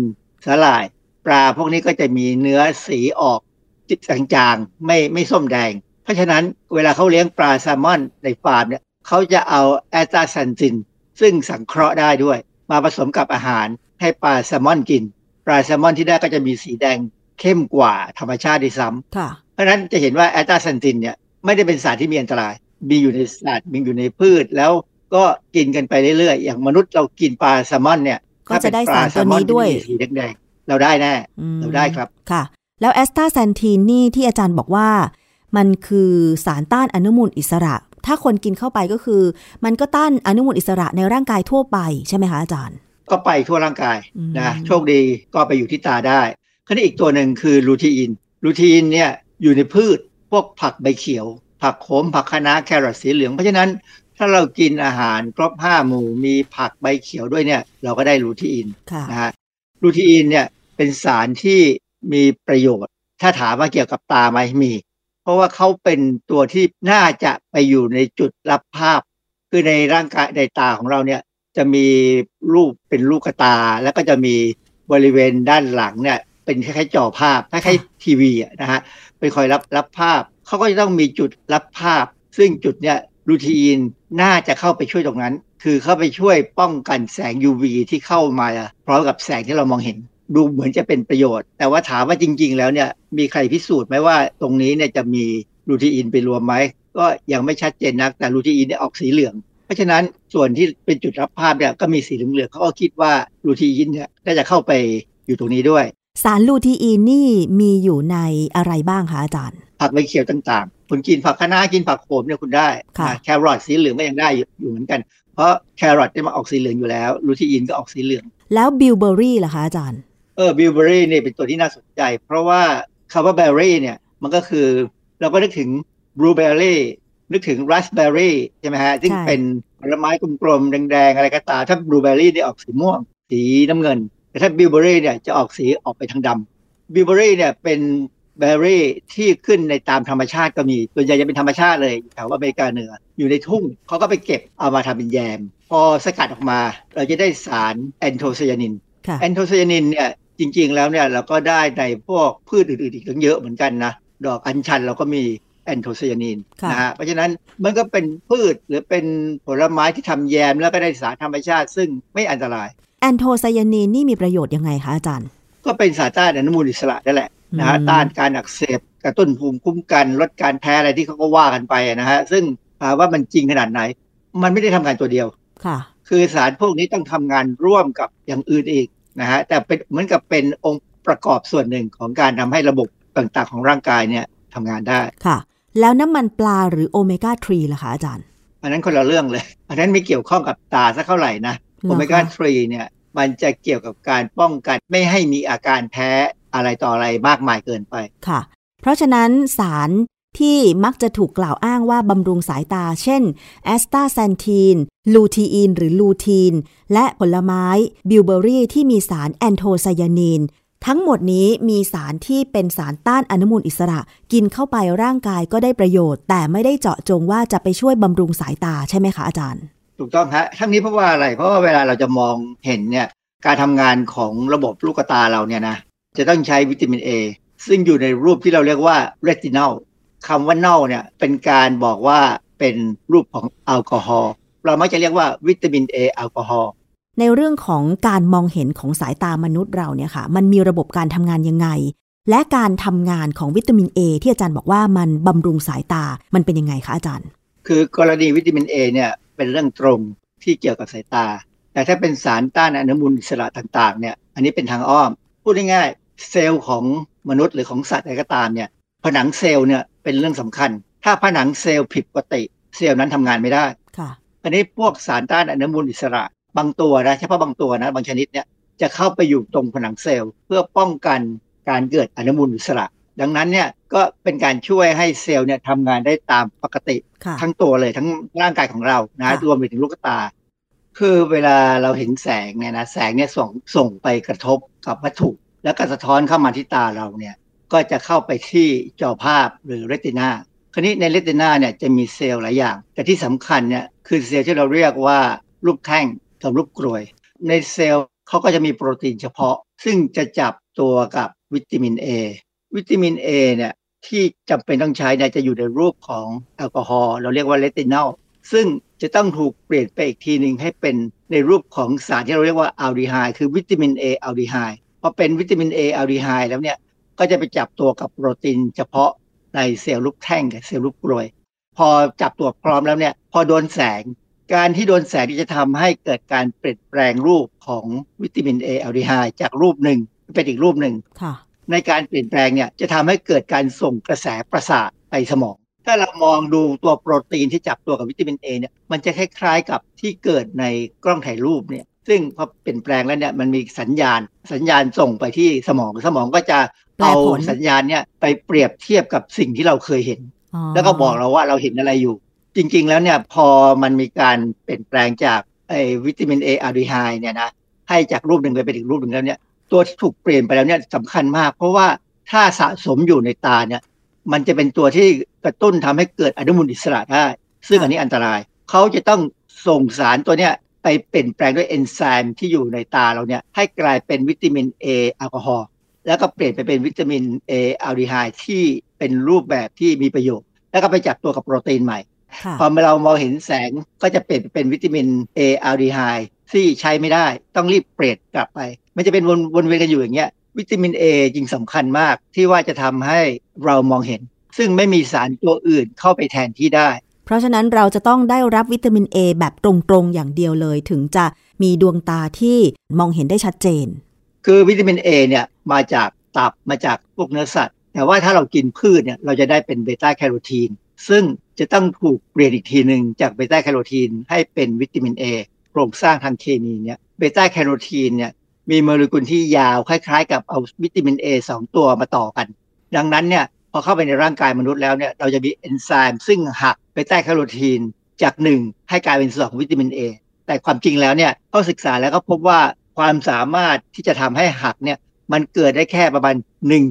สาหร่าย ปลาพวกนี้ก็จะมีเนื้อสีออกจืดจางๆไม่ไม่ส้มแดง เพราะฉะนั้นเวลาเขาเลี้ยงปลาแซลมอนในฟาร์มเนี่ยเขาจะเอาแอสตาแซนธินซึ่งสังเคราะห์ได้ด้วย มาผสมกับอาหารให้ปลาแซลมอนกิน ปลาแซลมอนที่ได้ก็จะมีสีแดง เข้มกว่าธรรมชาติด้วยซ้ำค่ะเพราะฉะนั้นจะเห็นว่าแอสตาแซนธินเนี่ยไม่ได้เป็นสารที่มีอันตราย มีอยู่ในสัตว์มีอยู่ในพืช แล้วก็กินกันไปเรื่อยๆ อย่างมนุษย์เรากินปลาแซลมอนเนี่ยก็จะได้สารตัวนี้ด้วยถ้าเป็นปลาแซลมอนที่มีสีแดงๆเราได้แน่อืมเราได้ครับค่ะ แล้วแอสตาแซนทีนนี่ที่อาจารย์บอกว่า มันคือสารต้านอนุมูลอิสระ ถ้าคนกินเข้าไปก็คือ มันก็ต้านอนุมูลอิสระในร่างกายทั่วไปใช่ไหมคะอาจารย์ ก็ไปทั่วร่างกายอืมนะโชคดีก็ไปอยู่ที่ตาได้ คราวนี้อีกตัวหนึ่งคือลูทีอิน ลูทีอินเนี่ยอยู่ในพืชพวกผักใบเขียวผผักโขมผักคะน้าแครอทสีเหลือง เพราะฉะนั้นถ้าเรากินอาหารครบห้าหมู่มีผักใบเขียวด้วยเนี่ยเราก็ได้ลูทีอินค่ะนะฮะลูทีอินเนี่ยเป็นสารที่มีประโยชน์ ถ้าถามว่าเกี่ยวกับตาไหมมี เพราะว่าเขาเป็นตัวที่น่าจะไปอยู่ในจุดรับภาพ คือในร่างกายในตาของเราเนี่ยจะมีรูปเป็นลูกกระตา แล้วก็จะมีบริเวณด้านหลังเนี่ย เป็นคล้ายๆจอภาพคล้ายๆทีวีอะนะฮะไปคอยรับรับภาพเขาก็จะต้องมีจุดรับภาพ ซึ่งจุดเนี่ยรูทีนน่าจะเข้าไปช่วยตรงนั้น คือเข้าไปช่วยป้องกันแสง UV ที่เข้ามาพร้อมกับแสงที่เรามองเห็น ดูเหมือนจะเป็นประโยชน์ แต่ว่าถามว่าจริง ๆ แล้วเนี่ยมีใครพิสูจน์ไหมว่าตรงนี้เนี่ยจะมีรูทีนไปรวมไหมก็ยังไม่ชัดเจนนักแต่รูทีนเนี่ยออกสีเหลือง เพราะฉะนั้นส่วนที่เป็นจุดรับภาพเนี่ยก็มีสีเหลืองๆเขาก็คิดว่ารูทีนเนี่ยน่าจะเข้าไปอยู่ตรงนี้ด้วย สารลูทีอินนี่มีอยู่ในอะไรบ้างคะอาจารย์ ผักใบเขียวต่างๆ คุณกินผักคะน้ากินผักโขมเนี่ยคุณได้ค่ะนะแครอทสีเหลืองก็ยังได้อยู่อยู่เหมือนกัน เพราะแครอทเนี่ยมันออกสีเหลืองอยู่แล้ว ลูทีอินก็ออกสีเหลือง แล้วบิลเบอร์รี่ล่ะคะอาจารย์ เออบิลเบอร์รี่เนี่ยเป็นตัวที่น่าสนใจ เพราะว่าคำว่าเบอร์รี่เนี่ยมันก็คือเราก็นึกถึงบลูเบอร์รี่นึกถึงราสเบอร์รี่ใช่ไหมฮะ ซึ่งใช่เป็นผลไม้กลมๆแดงๆ อะไรก็ตามถ้าบลูเบอร์รี่เนี่ยออกสีม่วง สีน้ำเงิน แต่ถ้าบิลเบอร์รี่เนี่ยจะออกสีออกไปทางดำบิลเบอร์รี่เนี่ยเป็นเบอร์รี่ที่ขึ้นในตามธรรมชาติก็มีส่วนใหญ่จะเป็นธรรมชาติเลยแถวอเมริกาเหนือ อยู่ในทุ่งเขาก็ไปเก็บเอามาทำเป็นแยม พอสกัดออกมา เราจะได้สารแอนโทไซยานินค่ะแอนโทไซยานินเนี่ยจริงๆแล้วเนี่ยเราก็ได้ในพวกพืชอื่นๆอีกตั้งเยอะเหมือนกันนะ ดอกอัญชันเราก็มีแอนโทไซยานินค่ะนะฮะเพราะฉะนั้นมันก็เป็นพืชหรือเป็นผลไม้ที่ทำแยมแล้วก็ได้สารธรรมชาติ ซึ่งไม่อันตรายแอนโทไซยานีนนี่มีประโยชน์ยังไงคะอาจารย์ ก็เป็นสารต้านอนุมูลอิสระนั่นแหละนะฮะอืมต้านการอักเสบกระตุ้นภูมิคุ้มกัน ลดการแพ้อะไรที่เขาก็ว่ากันไปนะฮะซึ่งถามว่ามันจริงขนาดไหน มันไม่ได้ทำงานตัวเดียวค่ะ คือสารพวกนี้ต้องทำงานร่วมกับอย่างอื่นอีกนะฮะแต่เป็นเหมือนกับเป็นองค์ประกอบส่วนหนึ่งของการทำให้ระบบต่างๆ ของร่างกายเนี่ยทำงานได้ค่ะ แล้วน้ำมันปลาหรือโอเมก้า3ล่ะคะอาจารย์ อันนั้นคนละเรื่องเลย อันนั้นไม่เกี่ยวข้องกับตาสักเท่าไหร่นะเหรอคะโอเมก้า3เนี่ย มันจะเกี่ยวกับการป้องกันไม่ให้มีอาการแพ้อะไรต่ออะไรมากมายเกินไปค่ะ เพราะฉะนั้นสารที่มักจะถูกกล่าวอ้างว่าบำรุงสายตา เช่นแอสตาแซนธิน ลูทีอิน หรือลูทีน และผลไม้บิลเบอร์รี่ที่มีสารแอนโทไซยานิน ทั้งหมดนี้มีสารที่เป็นสารต้านอนุมูลอิสระ กินเข้าไปร่างกายก็ได้ประโยชน์ แต่ไม่ได้เจาะจงว่าจะไปช่วยบำรุงสายตาใช่ไหมคะอาจารย์ ถูกต้องฮะทั้งนี้เพราะว่าอะไร เพราะว่าเวลาเราจะมองเห็นเนี่ย การทำงานของระบบลูกตาเราเนี่ยนะ จะต้องใช้วิตามิน A ซึ่งอยู่ในรูปที่เราเรียกว่าเรตินอลคำว่าเน่าเนี่ยเป็นการบอกว่าเป็นรูปของแอลกอฮอล์ เรามักจะเรียกว่าวิตามิน A แอลกอฮอล์ ในเรื่องของการมองเห็นของสายตามนุษย์เราเนี่ยค่ะ มันมีระบบการทำงานยังไง และการทำงานของวิตามิน A ที่อาจารย์บอกว่ามันบำรุงสายตา มันเป็นยังไงคะอาจารย์ คือกรณีวิตามิน A เนี่ย เป็นเรื่องตรงที่เกี่ยวกับสายตา แต่ถ้าเป็นสารต้านอนุมูลอิสระต่างๆเนี่ยอันนี้เป็นทางอ้อม พูดง่ายๆเซลล์ของมนุษย์หรือของสัตว์อะไรก็ตามเนี่ยผนังเซลล์เนี่ยเป็นเรื่องสำคัญ ถ้าผนังเซลล์ผิดปกติ เซลล์นั้นทำงานไม่ได้ค่ะอันนี้พวกสารต้านอนุมูลอิสระ บางตัวนะเฉพาะบางตัวนะบางชนิดเนี่ยจะเข้าไปอยู่ตรงผนังเซลล์ เพื่อป้องกันการเกิดอนุมูลอิสระ ดังนั้นเนี่ยก็เป็นการช่วยให้เซลล์เนี่ยทำงานได้ตามปกติค่ะทั้งตัวเลยทั้งร่างกายของเรานะค่ะรวมไปถึงลูกตา คือเวลาเราเห็นแสงเนี่ยนะแสงเนี่ยส่งส่งไปกระทบกับวัตถุ แล้วก็สะท้อนเข้ามาที่ตาเราเนี่ยก็จะเข้าไปที่จอภาพหรือเรตินาคราวนี้ในเรตินาเนี่ยจะมีเซลล์หลายอย่าง แต่ที่สำคัญเนี่ยคือเซลล์ที่เราเรียกว่ารูปแท่งกับรูปกรวย ในเซลล์เขาก็จะมีโปรตีนเฉพาะ ซึ่งจะจับตัวกับวิตามิน A วิตามิน A เนี่ยที่จำเป็นต้องใช้เนี่ยจะอยู่ในรูปของแอลกอฮอล์เราเรียกว่าเรตินอลซึ่งจะต้องถูกเปลี่ยนไปอีกทีหนึ่งให้เป็นในรูปของสารที่เราเรียกว่าอัลดีไฮด์คือวิตามิน A อัลดีไฮด์พอเป็นวิตามิน A อัลดีไฮด์แล้วเนี่ยก็จะไปจับตัวกับโปรตีนเฉพาะในเซลล์รูปแท่งกับเซลล์รูปกรวย พอจับตัวพร้อมแล้วเนี่ยพอโดนแสง การที่โดนแสงที่จะทำให้เกิดการเปลี่ยนแปลงรูปของวิตามิน A อัลดีไฮด์จากรูปหนึ่งเป็นอีกรูปหนึ่งค่ะ ในการเปลี่ยนแปลงเนี่ยจะทำให้เกิดการส่งกระแสประสาทไปสมอง ถ้าเรามองดูตัวโปรตีนที่จับตัวกับวิตามิน A เนี่ยมันจะคล้ายๆกับที่เกิดในกล้องถ่ายรูปเนี่ยซึ่งพอเปลี่ยนแปลงแล้วเนี่ยมันมีสัญญาณ สัญญาณส่งไปที่สมองสมองก็จะแปลเอาผลสัญญาณเนี่ยไปเปรียบเทียบกับสิ่งที่เราเคยเห็น แล้วก็บอกเราว่าเราเห็นอะไรอยู่ จริง ๆ แล้วเนี่ยพอมันมีการเปลี่ยนแปลงจากไอ้วิตามินเออะดีไฮเนี่ยนะให้จากรูปหนึ่งไปเป็นอีกรูปหนึ่งแล้วเนี่ย ตัวที่ถูกเปลี่ยนไปแล้วเนี่ยสำคัญมาก เพราะว่าถ้าสะสมอยู่ในตาเนี่ย มันจะเป็นตัวที่กระตุ้นทำให้เกิดอนุมูลอิสระได้ ซึ่งอันนี้อันตราย เขาจะต้องส่งสารตัวเนี้ยไปเปลี่ยนแปลงด้วยเอนไซม์ที่อยู่ในตาเราเนี่ยให้กลายเป็นวิตามินเอแอลกอฮอล์แล้วก็เปลี่ยนไปเป็นวิตามินเออัลดีไฮที่เป็นรูปแบบที่มีประโยชน์ แล้วก็ไปจับตัวกับโปรตีนใหม่ พอเรามองเห็นแสงก็จะเปลี่ยนเป็นวิตามินเออัลดีไฮ ที่ใช้ไม่ได้ ต้องรีบเปลี่ยนกลับไป มันจะเป็นวนวนเวียนกันอยู่อย่างเงี้ยวิตามินเอจริงสำคัญมากที่ว่าจะทำให้เรามองเห็น ซึ่งไม่มีสารตัวอื่นเข้าไปแทนที่ได้ เพราะฉะนั้นเราจะต้องได้รับวิตามินเอแบบตรงๆอย่างเดียวเลย ถึงจะมีดวงตาที่มองเห็นได้ชัดเจน คือวิตามินเอเนี่ยมาจากตับมาจากพวกเนื้อสัตว์ แต่ว่าถ้าเรากินพืชเนี่ยเราจะได้เป็นเบต้าแคโรทีนซึ่งจะต้องถูกเปลี่ยนอีกทีหนึ่งจากเบต้าแคโรทีนให้เป็นวิตามินเอ โครงสร้างทางเคมีเนี่ยเบต้าแคโรทีนเนี่ยมีโมเลกุลที่ยาวคล้ายๆ กับเอาวิตามิน A สองตัวมาต่อกัน ดังนั้นเนี่ยพอเข้าไปในร่างกายมนุษย์แล้วเนี่ยเราจะมีเอนไซม์ซึ่งหักเบต้าแคโรทีนจากหนึ่งให้กลายเป็นสองวิตามิน A แต่ความจริงแล้วเนี่ยเขาศึกษาแล้วก็พบว่าความสามารถที่จะทำให้หักเนี่ยมันเกิดได้แค่ประมาณ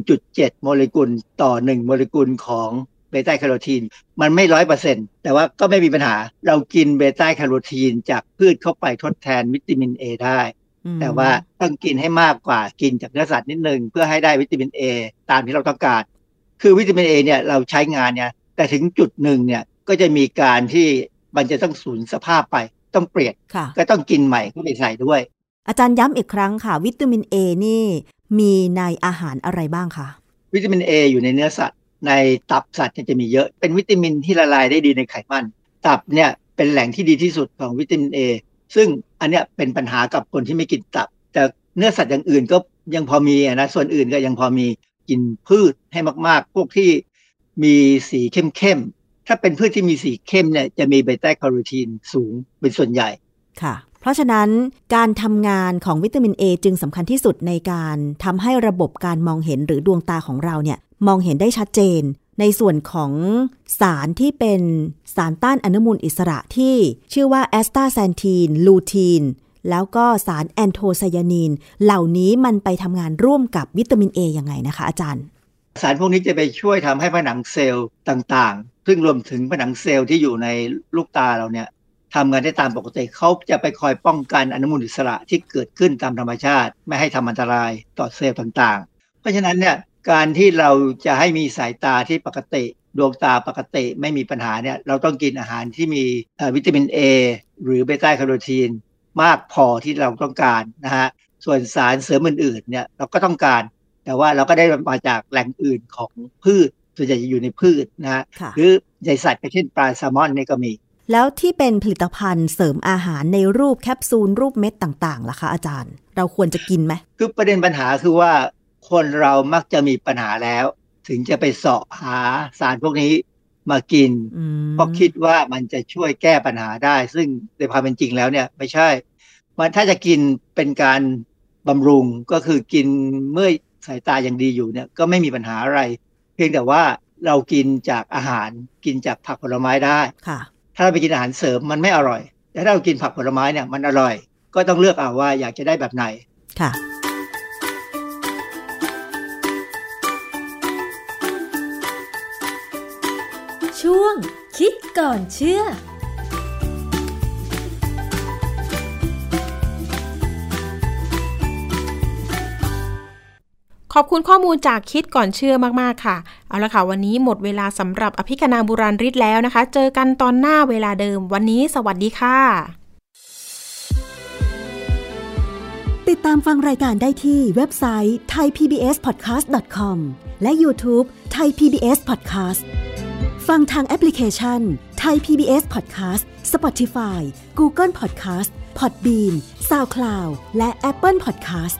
1.7 โมเลกุลต่อ 1 โมเลกุลของ เบต้าแคโรทีน มันไม่ร้อยเปอร์เซ็นต์แต่ว่าก็ไม่มีปัญหา เรากินเบต้าแคโรทีนจากพืชเข้าไปทดแทนวิตามิน A ได้ แต่ว่าต้องกินให้มากกว่ากินจากเนื้อสัตว์นิดนึง เพื่อให้ได้วิตามิน A ตามที่เราต้องการ คือวิตามิน A เนี่ยเราใช้งานเนี่ยแต่ถึงจุดหนึ่งเนี่ยก็จะมีการที่มันจะต้องสูญสภาพไปต้องเปลี่ยนก็ต้องกินใหม่เข้าไปใส่ด้วย อาจารย์ย้ำอีกครั้งค่ะ วิตามิน A นี่มีในอาหารอะไรบ้างคะวิตามิน A อยู่ในเนื้อสัตว์ ในตับสัตว์จะมีเยอะ เป็นวิตามินที่ละลายได้ดีในไขมัน ตับเนี่ยเป็นแหล่งที่ดีที่สุดของวิตามิน A ซึ่งอันเนี้ยเป็นปัญหากับคนที่ไม่กินตับ แต่เนื้อสัตว์อย่างอื่นก็ยังพอมีนะส่วนอื่นก็ยังพอมีกินพืชให้มาก ๆ พวกที่มีสีเข้มๆถ้าเป็นพืชที่มีสีเข้มเนี่ยจะมีเบต้าแคโรทีนสูงเป็นส่วนใหญ่ค่ะ เพราะฉะนั้นการทำงานของวิตามิน A จึงสำคัญที่สุดในการทำให้ระบบการมองเห็นหรือดวงตาของเราเนี่ยมองเห็นได้ชัดเจน ในส่วนของสารที่เป็นสารต้านอนุมูลอิสระที่ชื่อว่าแอสตาแซนทีนลูทีนแล้วก็สารแอนโทไซยานิน เหล่านี้มันไปทำงานร่วมกับวิตามิน A ยังไงนะคะอาจารย์ สารพวกนี้จะไปช่วยทำให้ผนังเซลล์ต่างๆ ซึ่งรวมถึงผนังเซลล์ที่อยู่ในลูกตาเราเนี่ย ทำงานได้ตามปกติเขาจะไปคอยป้องกันอนุมูลอิสระที่เกิดขึ้นตามธรรมชาติ ไม่ให้ทำอันตรายต่อเซลล์ต่างๆ เพราะฉะนั้นเนี่ยการที่เราจะให้มีสายตาที่ปกติดวงตาปกติไม่มีปัญหาเนี่ยเราต้องกินอาหารที่มีวิตามิน A หรือเบต้าแคโรทีนมากพอที่เราต้องการนะฮะส่วนสารเสริมอื่นๆเนี่ยเราก็ต้องการ แต่ว่าเราก็ได้มาจากแหล่งอื่นของพืชส่วนใหญ่จะอยู่ในพืชนะฮะหรือใหญ่สัตว์เช่นปลาแซลมอนนี่ก็มี แล้วที่เป็นผลิตภัณฑ์เสริมอาหารในรูปแคปซูลรูปเม็ดต่างๆล่ะคะอาจารย์ เราควรจะกินไหมคือประเด็นปัญหาคือว่า คนเรามักจะมีปัญหาแล้ว ถึงจะไปเสาะหาสารพวกนี้มากินเพราะคิดว่ามันจะช่วยแก้ปัญหาได้ ซึ่งในความเป็นจริงแล้วเนี่ยไม่ใช่ มันถ้าจะกินเป็นการบำรุงก็คือกินเมื่อสายตายังดีอยู่เนี่ยก็ไม่มีปัญหาอะไร เพียงแต่ว่าเรากินจากอาหารกินจากผักผลไม้ได้ค่ะ ถ้าเราไปกินอาหารเสริมมันไม่อร่อย แต่ถ้าเรากินผักผลไม้เนี่ยมันอร่อย ก็ต้องเลือกเอาว่าอยากจะได้แบบไหน ค่ะ ช่วงคิดก่อนเชื่อ ขอบคุณข้อมูลจากคิดก่อนเชื่อมากๆค่ะ เอาละค่ะ วันนี้หมดเวลาสำหรับอภิคณาบุราริศแล้วนะคะ เจอกันตอนหน้าเวลาเดิม วันนี้สวัสดีค่ะ ติดตามฟังรายการได้ที่เว็บไซต์ thaipbspodcast.com และ YouTube Thai PBS Podcast ฟังทางแอปพลิเคชัน Thai PBS Podcast Spotify Google Podcast Podbean SoundCloud และ Apple Podcast